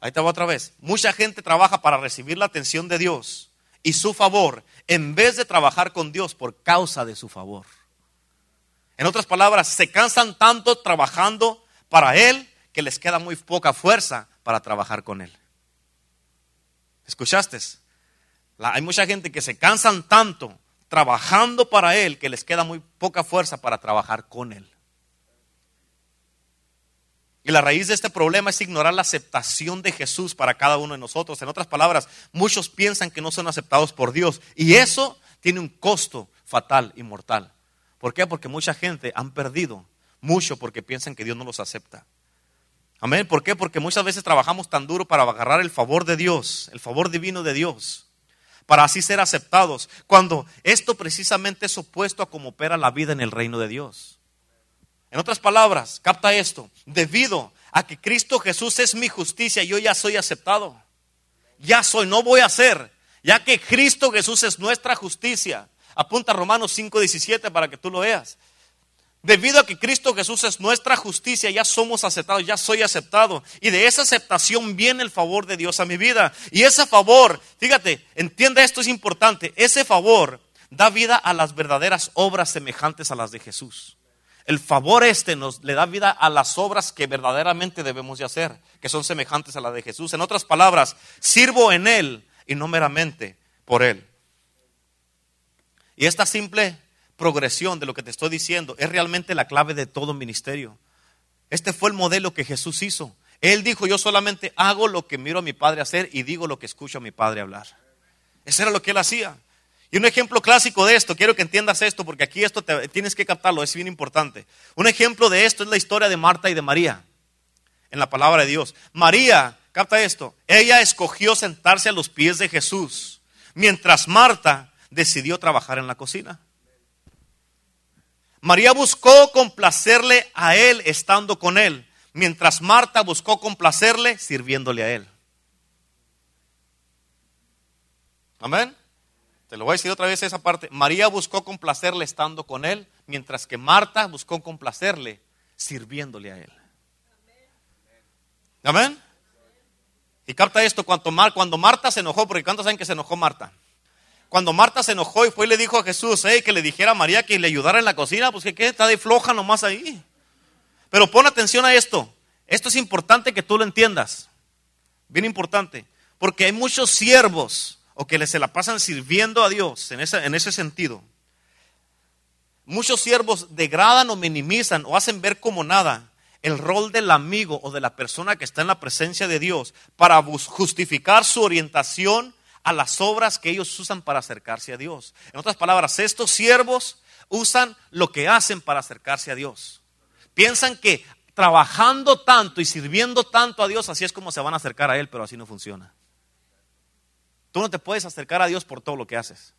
Ahí te va otra vez. Mucha gente trabaja para recibir la atención de Dios y su favor en vez de trabajar con Dios por causa de su favor. En otras palabras, se cansan tanto trabajando para Él que les queda muy poca fuerza para trabajar con Él. ¿Escuchaste? hay mucha gente que se cansan tanto trabajando para Él que les queda muy poca fuerza para trabajar con Él. Y la raíz de este problema es ignorar la aceptación de Jesús para cada uno de nosotros. En otras palabras, muchos piensan que no son aceptados por Dios. Y eso tiene un costo fatal y mortal. ¿Por qué? Porque mucha gente han perdido mucho porque piensan que Dios no los acepta. Amén. ¿Por qué? Porque muchas veces trabajamos tan duro para agarrar el favor de Dios, el favor divino de Dios, para así ser aceptados, cuando esto precisamente es opuesto a cómo opera la vida en el reino de Dios. En otras palabras, capta esto, debido a que Cristo Jesús es mi justicia, yo ya soy aceptado. Ya soy, no voy a ser, ya que Cristo Jesús es nuestra justicia. Apunta Romanos 5:17 para que tú lo veas. Debido a que Cristo Jesús es nuestra justicia, ya somos aceptados, ya soy aceptado. Y de esa aceptación viene el favor de Dios a mi vida. Y ese favor, fíjate, entienda esto es importante, ese favor da vida a las verdaderas obras semejantes a las de Jesús. El favor este nos le da vida a las obras que verdaderamente debemos de hacer, que son semejantes a las de Jesús. En otras palabras, sirvo en Él y no meramente por Él. Y esta simple progresión de lo que te estoy diciendo es realmente la clave de todo ministerio. Este fue el modelo que Jesús hizo. Él dijo, yo solamente hago lo que miro a mi padre hacer y digo lo que escucho a mi padre hablar. Eso era lo que él hacía. Y un ejemplo clásico de esto, quiero que entiendas esto, porque aquí esto tienes que captarlo, es bien importante. Un ejemplo de esto es la historia de Marta y de María en la palabra de Dios. María, capta esto, ella escogió sentarse a los pies de Jesús, mientras Marta decidió trabajar en la cocina. María buscó complacerle a él estando con él, mientras Marta buscó complacerle sirviéndole a él. Amén. Te lo voy a decir otra vez esa parte. María buscó complacerle estando con él, mientras que Marta buscó complacerle sirviéndole a él. Amén. Y capta esto, cuando, Marta se enojó, porque ¿cuántos saben que se enojó Marta? Cuando Marta se enojó y fue y le dijo a Jesús, que le dijera a María que le ayudara en la cocina, pues que ¿qué? está de floja nomás ahí. Pero pon atención a esto. Esto es importante que tú lo entiendas. Bien importante. Porque hay muchos siervos o que se la pasan sirviendo a Dios en ese, en ese sentido. Muchos siervos degradan o minimizan o hacen ver como nada el rol del amigo o de la persona que está en la presencia de Dios para justificar su orientación a las obras que ellos usan para acercarse a Dios. En otras palabras, estos siervos usan lo que hacen para acercarse a Dios. Piensan que trabajando tanto y sirviendo tanto a Dios, así es como se van a acercar a Él, pero así no funciona. Tú no te puedes acercar a Dios por todo lo que haces.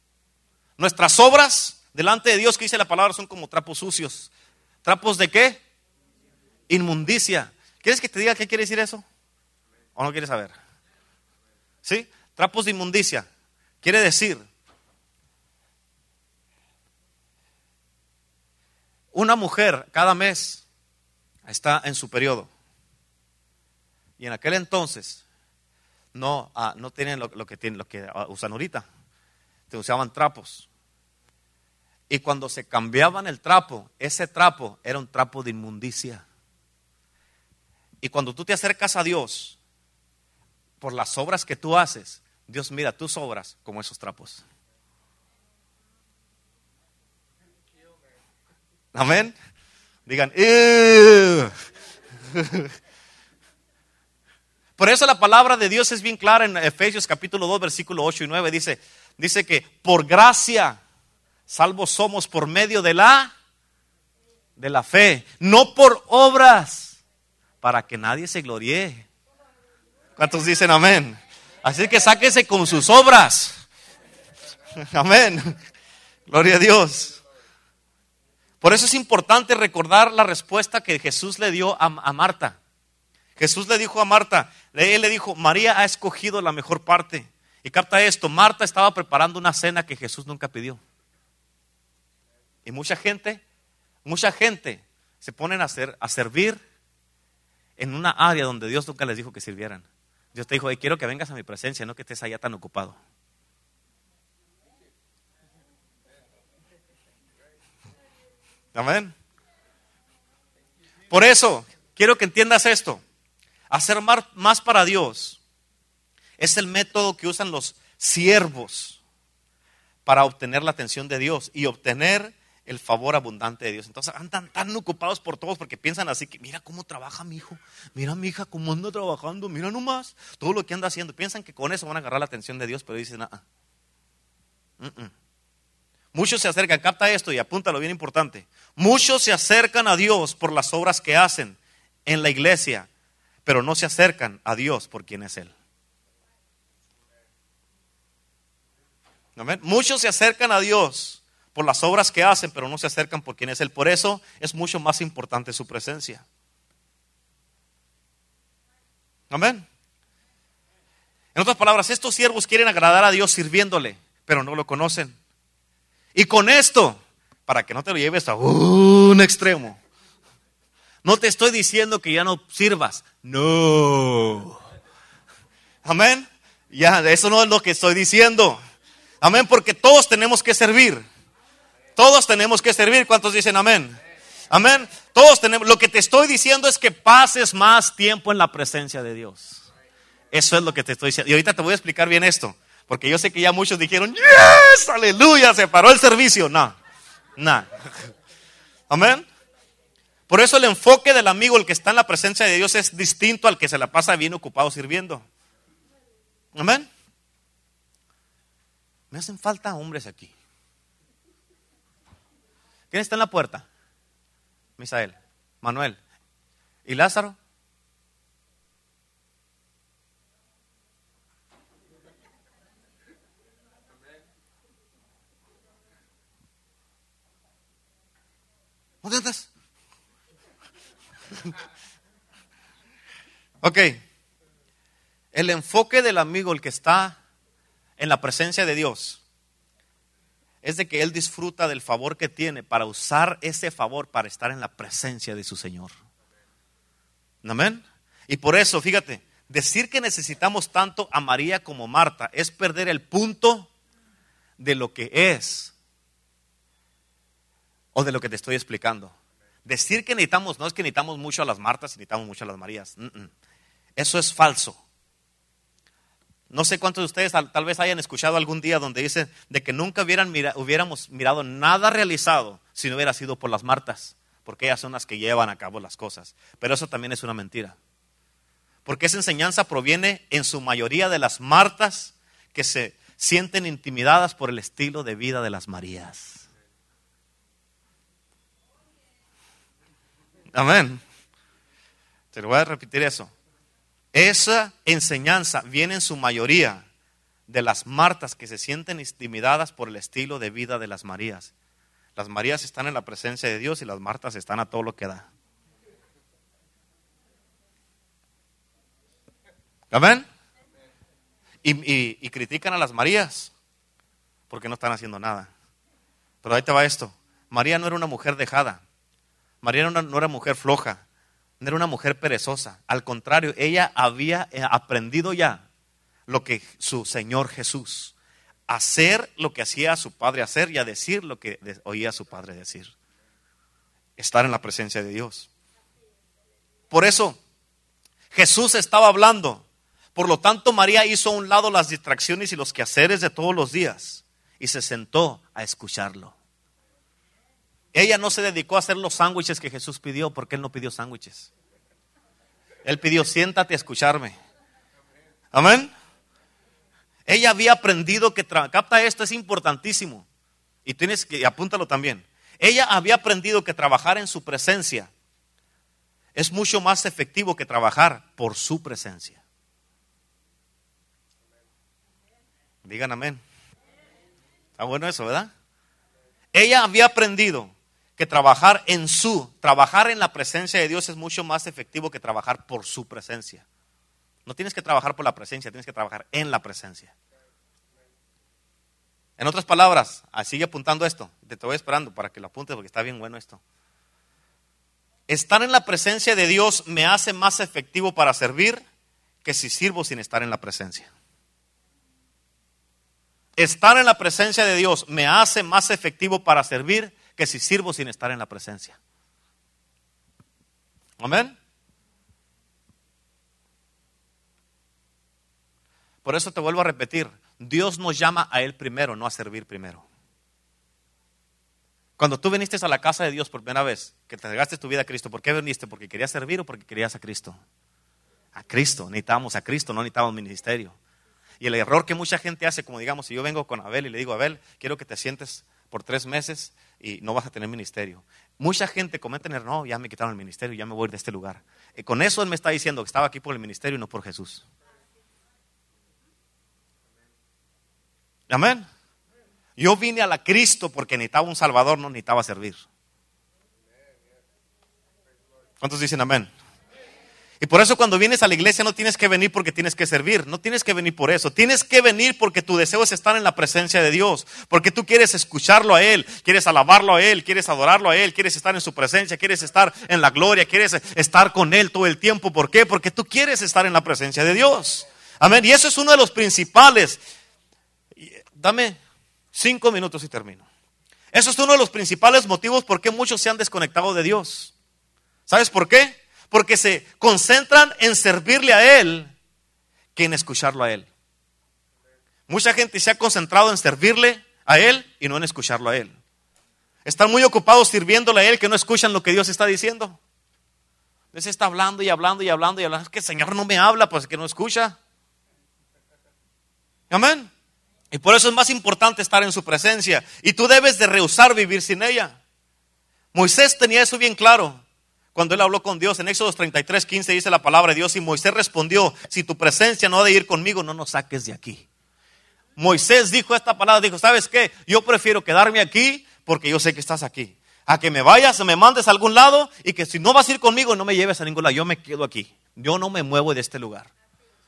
Nuestras obras delante de Dios, que dice la palabra, son como trapos sucios. ¿Trapos de qué? Inmundicia. ¿Quieres que te diga qué quiere decir eso? ¿O no quieres saber? ¿Sí? Trapos de inmundicia. Quiere decir una mujer cada mes está en su periodo. Y en aquel entonces no, ah, no tienen lo, que tienen, lo que usan ahorita. Te usaban trapos. Y cuando se cambiaban el trapo, ese trapo era un trapo de inmundicia. Y cuando tú te acercas a Dios por las obras que tú haces, Dios mira tus obras como esos trapos. Amén. Digan, Por eso la palabra de Dios es bien clara en Efesios capítulo 2, versículo 8 y 9. Dice, dice que por gracia salvos somos por medio de la de la fe, no por obras, para que nadie se gloríe. ¿Cuántos dicen amén? Así que sáquese con sus obras. Amén. Gloria a Dios. Por eso es importante recordar la respuesta que Jesús le dio a, a Marta. Jesús le dijo a Marta, él le dijo, María ha escogido la mejor parte. Y capta esto, Marta estaba preparando una cena que Jesús nunca pidió. Y mucha gente, mucha gente se ponen a, hacer, a servir en una área donde Dios nunca les dijo que sirvieran. Dios te dijo, quiero que vengas a mi presencia, no que estés allá tan ocupado. Amén. Por eso, quiero que entiendas esto. Hacer más para Dios es el método que usan los siervos para obtener la atención de Dios y obtener el favor abundante de Dios. Entonces andan tan ocupados por todos porque piensan así que mira cómo trabaja mi hijo, mira mi hija cómo anda trabajando, mira nomás todo lo que anda haciendo. Piensan que con eso van a agarrar la atención de Dios, pero dicen, ah, muchos se acercan, capta esto y apúntalo bien importante. Muchos se acercan a Dios por las obras que hacen en la iglesia, pero no se acercan a Dios por quien es Él. Muchos se acercan a Dios por las obras que hacen, pero no se acercan por quien es Él. Por eso es mucho más importante su presencia. Amén. En otras palabras, estos siervos quieren agradar a Dios sirviéndole, pero no lo conocen. Y con esto, para que no te lo lleves a un extremo, no te estoy diciendo que ya no sirvas. No. Amén. Ya, eso no es lo que estoy diciendo. Amén, porque todos tenemos que servir. Todos tenemos que servir. ¿Cuántos dicen amén? Amén. Todos tenemos. Lo que te estoy diciendo es que pases más tiempo en la presencia de Dios. Eso es lo que te estoy diciendo. Y ahorita te voy a explicar bien esto. Porque yo sé que ya muchos dijeron, yes, aleluya, se paró el servicio. No. Nah. Amén. Por eso el enfoque del amigo, el que está en la presencia de Dios, es distinto al que se la pasa bien ocupado sirviendo. Amén. Me hacen falta hombres aquí. ¿Quién está en la puerta? Misael, Manuel. ¿Y Lázaro? ¿Dónde estás? ok. El enfoque del amigo, el que está en la presencia de Dios, es de que él disfruta del favor que tiene para usar ese favor para estar en la presencia de su Señor. Amén. Y por eso, fíjate, decir que necesitamos tanto a María como Marta es perder el punto de lo que es o de lo que te estoy explicando. Decir que necesitamos, no es que necesitamos mucho a las Martas y necesitamos mucho a las Marías. Eso es falso. No sé cuántos de ustedes tal, vez hayan escuchado algún día donde dice de que nunca hubieran hubiéramos mirado nada realizado si no hubiera sido por las Martas, porque ellas son las que llevan a cabo las cosas. Pero eso también es una mentira. Porque esa enseñanza proviene en su mayoría de las Martas que se sienten intimidadas por el estilo de vida de las Marías. Amén. Te lo voy a repetir eso. Esa enseñanza viene en su mayoría de las Martas que se sienten intimidadas por el estilo de vida de las Marías. Las Marías están en la presencia de Dios y las Martas están a todo lo que da. Amén. Y, critican a las Marías porque no están haciendo nada. Pero ahí te va esto. María no era una mujer dejada. María no era mujer floja no era una mujer perezosa. Al contrario, ella había eh, aprendido ya lo que su Señor Jesús, hacer lo que hacía su padre hacer y a decir lo que oía su padre decir. Estar en la presencia de Dios. Por eso, Jesús estaba hablando. Por lo tanto, María hizo a un lado las distracciones y los quehaceres de todos los días y se sentó a escucharlo. Ella no se dedicó a hacer los sándwiches que Jesús pidió porque Él no pidió sándwiches. Él pidió, siéntate a escucharme. Amén. Ella había aprendido que, capta esto, es importantísimo. Y tienes que, apúntalo también. Ella había aprendido que trabajar en su presencia es mucho más efectivo que trabajar por su presencia. Digan amén. Está bueno eso, ¿verdad? Ella había aprendido que trabajar en su, trabajar en la presencia de Dios es mucho más efectivo que trabajar por su presencia. No tienes que trabajar por la presencia, tienes que trabajar en la presencia. En otras palabras, ah, sigue apuntando esto, te estoy esperando para que lo apuntes porque está bien bueno esto. Estar en la presencia de Dios me hace más efectivo para servir que si sirvo sin estar en la presencia. Estar en la presencia de Dios me hace más efectivo para servir que si sirvo sin estar en la presencia. Amén. Por eso te vuelvo a repetir, Dios nos llama a Él primero, no a servir primero. Cuando tú viniste a la casa de Dios por primera vez, que te entregaste tu vida a Cristo, ¿por qué viniste? ¿Porque querías servir o porque querías a Cristo? A Cristo, necesitábamos a Cristo, no necesitábamos ministerio. Y el error que mucha gente hace, como digamos, si yo vengo con Abel y le digo, Abel, quiero que te sientes por tres meses y no vas a tener ministerio. Mucha gente comete el no, ya me quitaron el ministerio, ya me voy de este lugar. Y con eso él me está diciendo que estaba aquí por el ministerio y no por Jesús. Amén. Yo vine a la Cristo porque necesitaba un Salvador, no necesitaba servir. ¿Cuántos dicen amén? Y por eso cuando vienes a la iglesia no tienes que venir porque tienes que servir, no tienes que venir por eso, tienes que venir porque tu deseo es estar en la presencia de Dios, porque tú quieres escucharlo a Él, quieres alabarlo a Él, quieres adorarlo a Él, quieres estar en su presencia, quieres estar en la gloria, quieres estar con Él todo el tiempo. ¿Por qué? Porque tú quieres estar en la presencia de Dios. Amén. Y eso es uno de los principales. Dame cinco minutos y termino. Eso es uno de los principales motivos por qué muchos se han desconectado de Dios. ¿Sabes por qué? Porque se concentran en servirle a Él que en escucharlo a Él. Mucha gente se ha concentrado en servirle a Él y no en escucharlo a Él. Están muy ocupados sirviéndole a Él que no escuchan lo que Dios está diciendo. Dios está hablando y hablando y hablando y hablando. Es que el Señor no me habla, pues que no escucha. Amén. Y por eso es más importante estar en su presencia. Y tú debes de rehusar vivir sin ella. Moisés tenía eso bien claro. Cuando él habló con Dios en Éxodo 33, 15 dice la palabra de Dios y Moisés respondió, si tu presencia no ha de ir conmigo, no nos saques de aquí. Moisés dijo esta palabra, dijo, ¿sabes qué? Yo prefiero quedarme aquí porque yo sé que estás aquí. A que me vayas, me mandes a algún lado y que si no vas a ir conmigo, no me lleves a ningún lado. Yo me quedo aquí. Yo no me muevo de este lugar.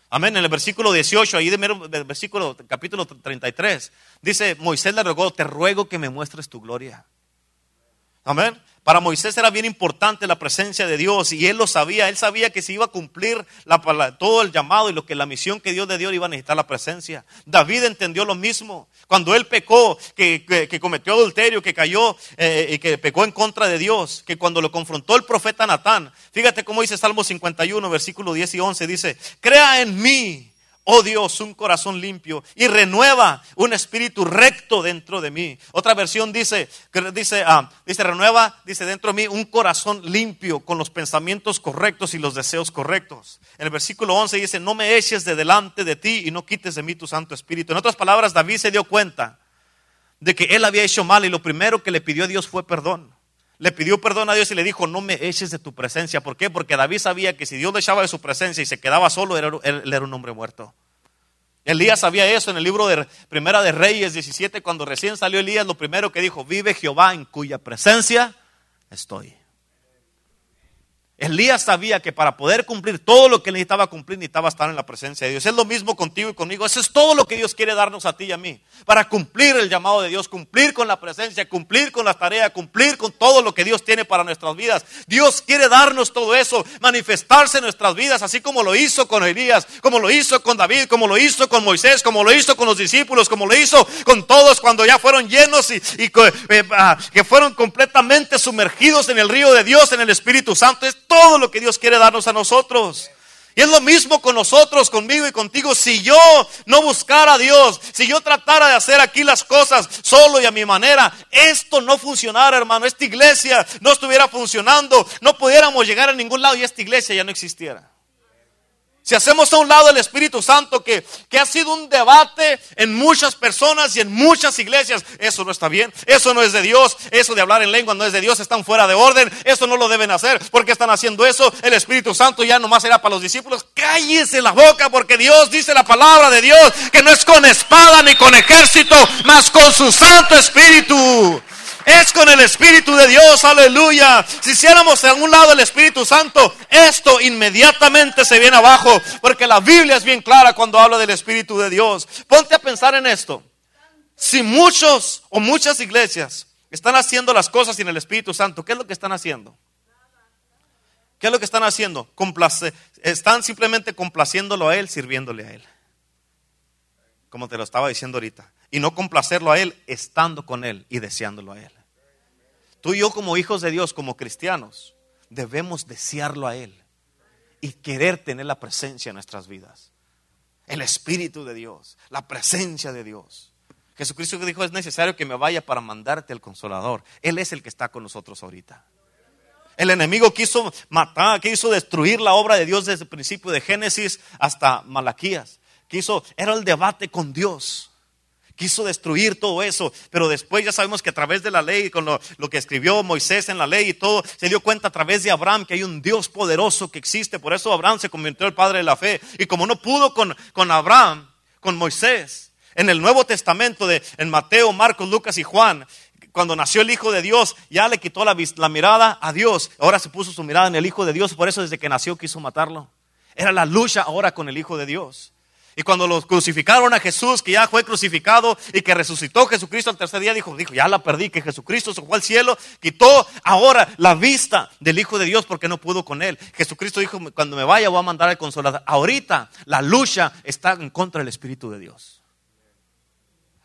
Amén. En el versículo 18, ahí del versículo capítulo 33, dice, Moisés le rogó, te ruego que me muestres tu gloria. Amén. Para Moisés era bien importante la presencia de Dios y él lo sabía. Él sabía que se iba a cumplir todo el llamado y lo que la misión que Dios le dio iba a necesitar la presencia. David entendió lo mismo. Cuando él pecó, que, cometió adulterio, que cayó eh, y que pecó en contra de Dios, que cuando lo confrontó el profeta Natán, fíjate cómo dice Salmo 51, versículo 10 y 11, dice, crea en mí oh Dios, un corazón limpio y renueva un espíritu recto dentro de mí. Otra versión dice, dice, ah, dice, renueva, dice dentro de mí un corazón limpio con los pensamientos correctos y los deseos correctos. En el versículo 11 dice, no me eches de delante de ti y no quites de mí tu Santo Espíritu. En otras palabras, David se dio cuenta de que él había hecho mal y lo primero que le pidió a Dios fue perdón le pidió perdón a Dios y le dijo, no me eches de tu presencia. ¿Por qué? Porque David sabía que si Dios le echaba de su presencia y se quedaba solo, él, era un hombre muerto. Elías sabía eso en el libro de Primera de Reyes 17, cuando recién salió Elías, lo primero que dijo, vive Jehová en cuya presencia estoy. Elías sabía que para poder cumplir todo lo que necesitaba cumplir, necesitaba estar en la presencia de Dios. Es lo mismo contigo y conmigo. Eso es todo lo que Dios quiere darnos a ti y a mí. Para cumplir el llamado de Dios, cumplir con la presencia, cumplir con las tareas, cumplir con todo lo que Dios tiene para nuestras vidas. Dios quiere darnos todo eso, manifestarse en nuestras vidas, así como lo hizo con Elías, como lo hizo con David, como lo hizo con Moisés, como lo hizo con los discípulos, como lo hizo con todos cuando ya fueron llenos y, eh, ah, que fueron completamente sumergidos en el río de Dios, en el Espíritu Santo todo lo que Dios quiere darnos a nosotros. Y es lo mismo con nosotros, conmigo y contigo. Si yo no buscara a Dios, si yo tratara de hacer aquí las cosas solo y a mi manera, esto no funcionara, hermano. Esta iglesia no estuviera funcionando, no pudiéramos llegar a ningún lado y esta iglesia ya no existiera. Si hacemos a un lado el Espíritu Santo, que, que, ha sido un debate en muchas personas y en muchas iglesias, eso no está bien, eso no es de Dios, eso de hablar en lengua no es de Dios, están fuera de orden, eso no lo deben hacer, porque están haciendo eso, el Espíritu Santo ya nomás era para los discípulos, cállese la boca, porque Dios dice la palabra de Dios, que no es con espada ni con ejército, mas con su Santo Espíritu. Es con el Espíritu de Dios, aleluya. Si hiciéramos a un lado el Espíritu Santo, esto inmediatamente se viene abajo, porque la Biblia es bien clara cuando habla del Espíritu de Dios. Ponte a pensar en esto. Si muchos o muchas iglesias están haciendo las cosas sin el Espíritu Santo, ¿qué es lo que están haciendo? ¿Qué es lo que están haciendo? están simplemente complaciéndolo a Él, sirviéndole a Él. Como te lo estaba diciendo ahorita y no complacerlo a Él estando con Él y deseándolo a Él. Tú y yo como hijos de Dios, como cristianos, debemos desearlo a Él y querer tener la presencia en nuestras vidas. El Espíritu de Dios, la presencia de Dios. Jesucristo dijo, es necesario que me vaya para mandarte el consolador. Él es el que está con nosotros ahorita. El enemigo quiso matar, quiso destruir la obra de Dios desde el principio de Génesis hasta Malaquías. Quiso, era el debate con Dios. Quiso destruir todo eso, pero después ya sabemos que a través de la ley, con lo, que escribió Moisés en la ley y todo, se dio cuenta a través de Abraham que hay un Dios poderoso que existe. Por eso Abraham se convirtió el padre de la fe. Y como no pudo con, con Abraham, con Moisés, en el Nuevo Testamento, de, en Mateo, Marcos, Lucas y Juan, cuando nació el Hijo de Dios, ya le quitó la, la mirada a Dios. Ahora se puso su mirada en el Hijo de Dios, por eso desde que nació quiso matarlo. Era la lucha ahora con el Hijo de Dios. Y cuando los crucificaron a Jesús, que ya fue crucificado y que resucitó Jesucristo al tercer día, dijo, dijo, ya la perdí, que Jesucristo se fue al cielo, quitó ahora la vista del Hijo de Dios porque no pudo con él. Jesucristo dijo, cuando me vaya voy a mandar al consolador. Ahorita la lucha está en contra del Espíritu de Dios.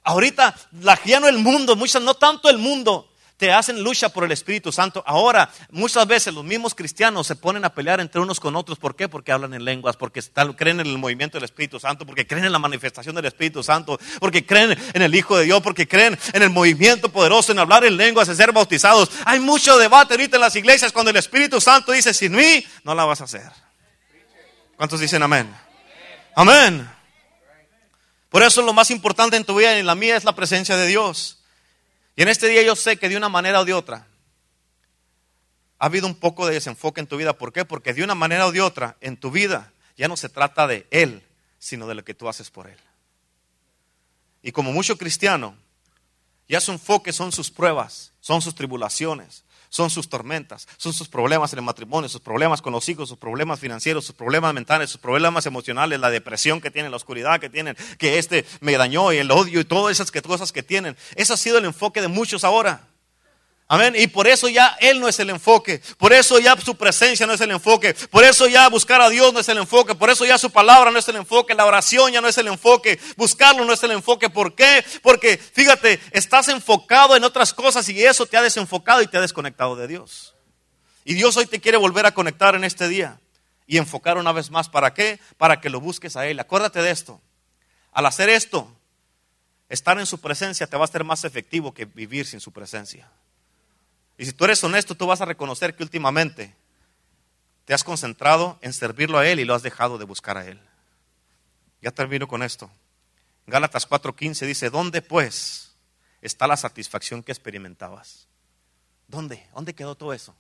Ahorita la, ya no el mundo, muchas, no tanto el mundo, te hacen lucha por el Espíritu Santo. Ahora, muchas veces los mismos cristianos se ponen a pelear entre unos con otros. ¿Por qué? Porque hablan en lenguas, porque creen en el movimiento del Espíritu Santo, porque creen en la manifestación del Espíritu Santo, porque creen en el Hijo de Dios, porque creen en el movimiento poderoso, en hablar en lenguas, en ser bautizados. Hay mucho debate ahorita en las iglesias cuando el Espíritu Santo dice, sin mí no la vas a hacer. ¿Cuántos dicen amén? Amén. Por eso lo más importante en tu vida y en la mía es la presencia de Dios. Y en este día yo sé que de una manera o de otra ha habido un poco de desenfoque en tu vida. ¿Por qué? Porque de una manera o de otra en tu vida ya no se trata de Él, sino de lo que tú haces por Él. Y como mucho cristiano, ya su enfoque son sus pruebas, son sus tribulaciones, son sus tormentas, son sus problemas en el matrimonio, sus problemas con los hijos, sus problemas financieros, sus problemas mentales, sus problemas emocionales, la depresión que tienen, la oscuridad que tienen, que este me dañó y el odio y todas esas cosas que tienen. Ese ha sido el enfoque de muchos ahora. Amén. Y por eso ya Él no es el enfoque. Por eso ya su presencia no es el enfoque. Por eso ya buscar a Dios no es el enfoque. Por eso ya su palabra no es el enfoque. La oración ya no es el enfoque. Buscarlo no es el enfoque. ¿Por qué? Porque fíjate, estás enfocado en otras cosas y eso te ha desenfocado y te ha desconectado de Dios. Y Dios hoy te quiere volver a conectar en este día y enfocar una vez más. ¿Para qué? Para que lo busques a Él. Acuérdate de esto. Al hacer esto, estar en su presencia te va a ser más efectivo que vivir sin su presencia. Y si tú eres honesto, tú vas a reconocer que últimamente te has concentrado en servirlo a Él y lo has dejado de buscar a Él. Ya termino con esto. Gálatas 4:15 dice, ¿dónde pues está la satisfacción que experimentabas? ¿Dónde? ¿Dónde quedó todo eso?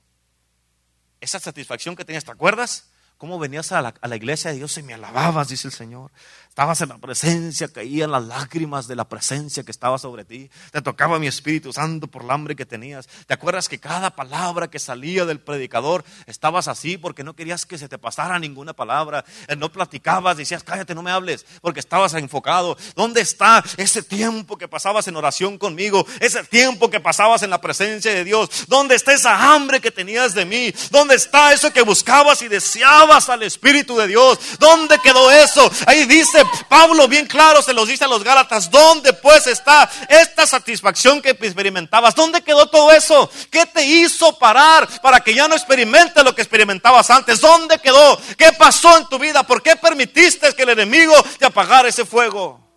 Esa satisfacción que tenías, ¿te acuerdas? ¿Cómo venías a la, iglesia de Dios y me alababas, dice el Señor? Estabas en la presencia, caían las lágrimas de la presencia que estaba sobre ti. Te tocaba mi Espíritu Santo por el hambre que tenías. ¿Te acuerdas que cada palabra que salía del predicador estabas así porque no querías que se te pasara ninguna palabra? Eh, no platicabas, decías, cállate, no me hables, porque estabas enfocado. ¿Dónde está ese tiempo que pasabas en oración conmigo? Ese tiempo que pasabas en la presencia de Dios. ¿Dónde está esa hambre que tenías de mí? ¿Dónde está eso que buscabas y deseabas? Al Espíritu de Dios. ¿Dónde quedó eso? Ahí dice Pablo bien claro, se los dice a los Gálatas, ¿dónde pues está esta satisfacción que experimentabas? ¿Dónde quedó todo eso? ¿Qué te hizo parar para que ya no experimentes lo que experimentabas antes? ¿Dónde quedó? ¿Qué pasó en tu vida? ¿Por qué permitiste que el enemigo te apagara ese fuego?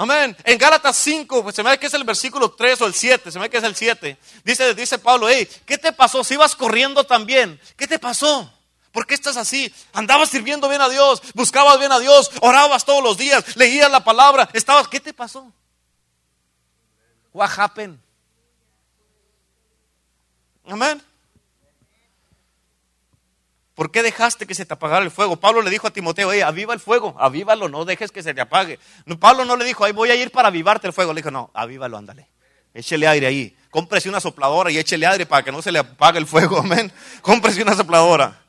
Amén. En Gálatas 5, pues se me ve que es el versículo 3 o el 7, se me ve que es el 7. Dice, dice Pablo, hey, ¿qué te pasó? Si ibas corriendo también, ¿qué te pasó? ¿Por qué estás así? Andabas sirviendo bien a Dios, buscabas bien a Dios, orabas todos los días, leías la palabra, estabas, ¿qué te pasó? What happened? Amén. ¿Por qué dejaste que se te apagara el fuego? Pablo le dijo a Timoteo, hey, aviva el fuego, avívalo, no dejes que se te apague. Pablo no le dijo, ahí voy a ir para avivarte el fuego. Le dijo, no, avívalo, ándale. Échele aire ahí. Cómprese una sopladora y échele aire para que no se le apague el fuego, amén. Cómprese una sopladora.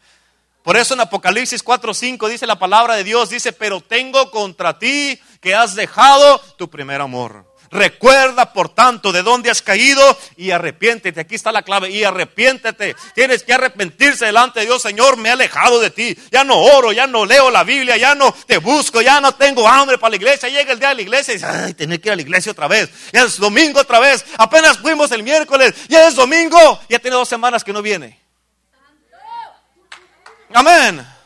Por eso en Apocalipsis 4:5 dice la palabra de Dios, dice, pero tengo contra ti que has dejado tu primer amor. Recuerda, por tanto, de dónde has caído y arrepiéntete. Aquí está la clave. Y arrepiéntete. Tienes que arrepentirse delante de Dios. Señor, me he alejado de ti. Ya no oro, ya no leo la Biblia, ya no te busco, ya no tengo hambre para la iglesia. Llega el día de la iglesia y dice, ay, tener que ir a la iglesia otra vez. Ya es domingo otra vez. Apenas fuimos el miércoles. Ya es domingo. Ya tiene dos semanas que no viene. Amén.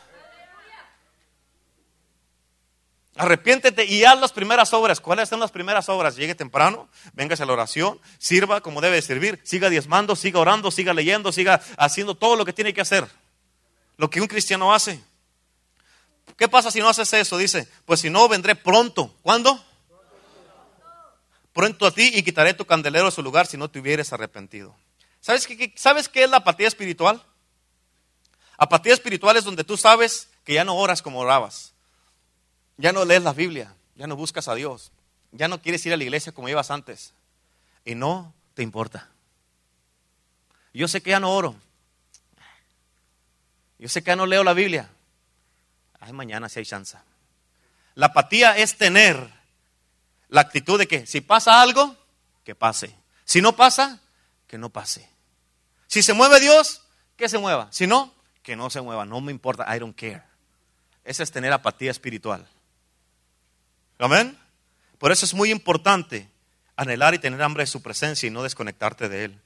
Arrepiéntete y haz las primeras obras. ¿Cuáles son las primeras obras? Llegue temprano, véngase a la oración, sirva como debe servir, siga diezmando, siga orando, siga leyendo, siga haciendo todo lo que tiene que hacer. Lo que un cristiano hace. ¿Qué pasa si no haces eso? Dice, pues si no, vendré pronto. ¿Cuándo? Pronto a ti y quitaré tu candelero de su lugar si no te hubieres arrepentido. ¿Sabes qué, ¿Sabes qué es la apatía espiritual? Apatía espiritual es donde tú sabes que ya no oras como orabas ya no lees la Biblia, ya no buscas a Dios, ya no quieres ir a la iglesia como ibas antes y no te importa. Yo sé que ya no oro. Yo sé que ya no leo la Biblia. Ay, mañana si hay chance. La apatía es tener la actitud de que si pasa algo, que pase. Si no pasa, que no pase. Si se mueve Dios, que se mueva. Si no, que no se mueva. No me importa. I don't care. Esa es tener apatía espiritual. Amén. Por eso es muy importante anhelar y tener hambre de su presencia y no desconectarte de Él.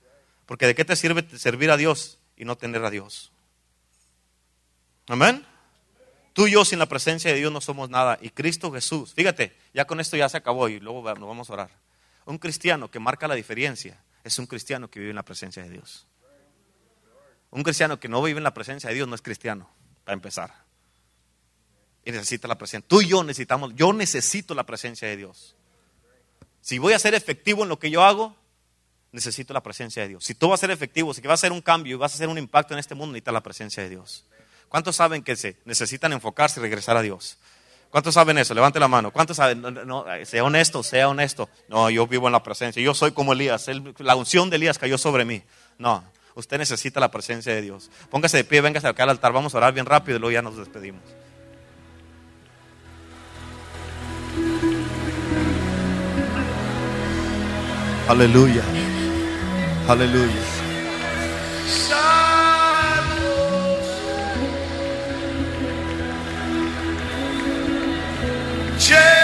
Porque ¿de qué te sirve servir a Dios y no tener a Dios? Amén. Tú y yo sin la presencia de Dios no somos nada. Y Cristo Jesús, fíjate, ya con esto ya se acabó y luego nos vamos a orar. Un cristiano que marca la diferencia es un cristiano que vive en la presencia de Dios. Un cristiano que no vive en la presencia de Dios no es cristiano, para empezar. Y necesita la presencia. Tú y yo necesitamos, yo necesito la presencia de Dios. Si voy a ser efectivo en lo que yo hago, necesito la presencia de Dios. Si tú vas a ser efectivo, si vas a hacer un cambio y vas a hacer un impacto en este mundo, necesitas la presencia de Dios. ¿Cuántos saben que se necesitan enfocarse y regresar a Dios? ¿Cuántos saben eso? Levante la mano. ¿Cuántos saben? No, sea honesto, sea honesto. No, yo vivo en la presencia. Yo soy como Elías. la unción de Elías cayó sobre mí. No, usted necesita la presencia de Dios. Póngase de pie, véngase acá al altar. Vamos a orar bien rápido y luego ya nos despedimos. Hallelujah. Hallelujah. Change.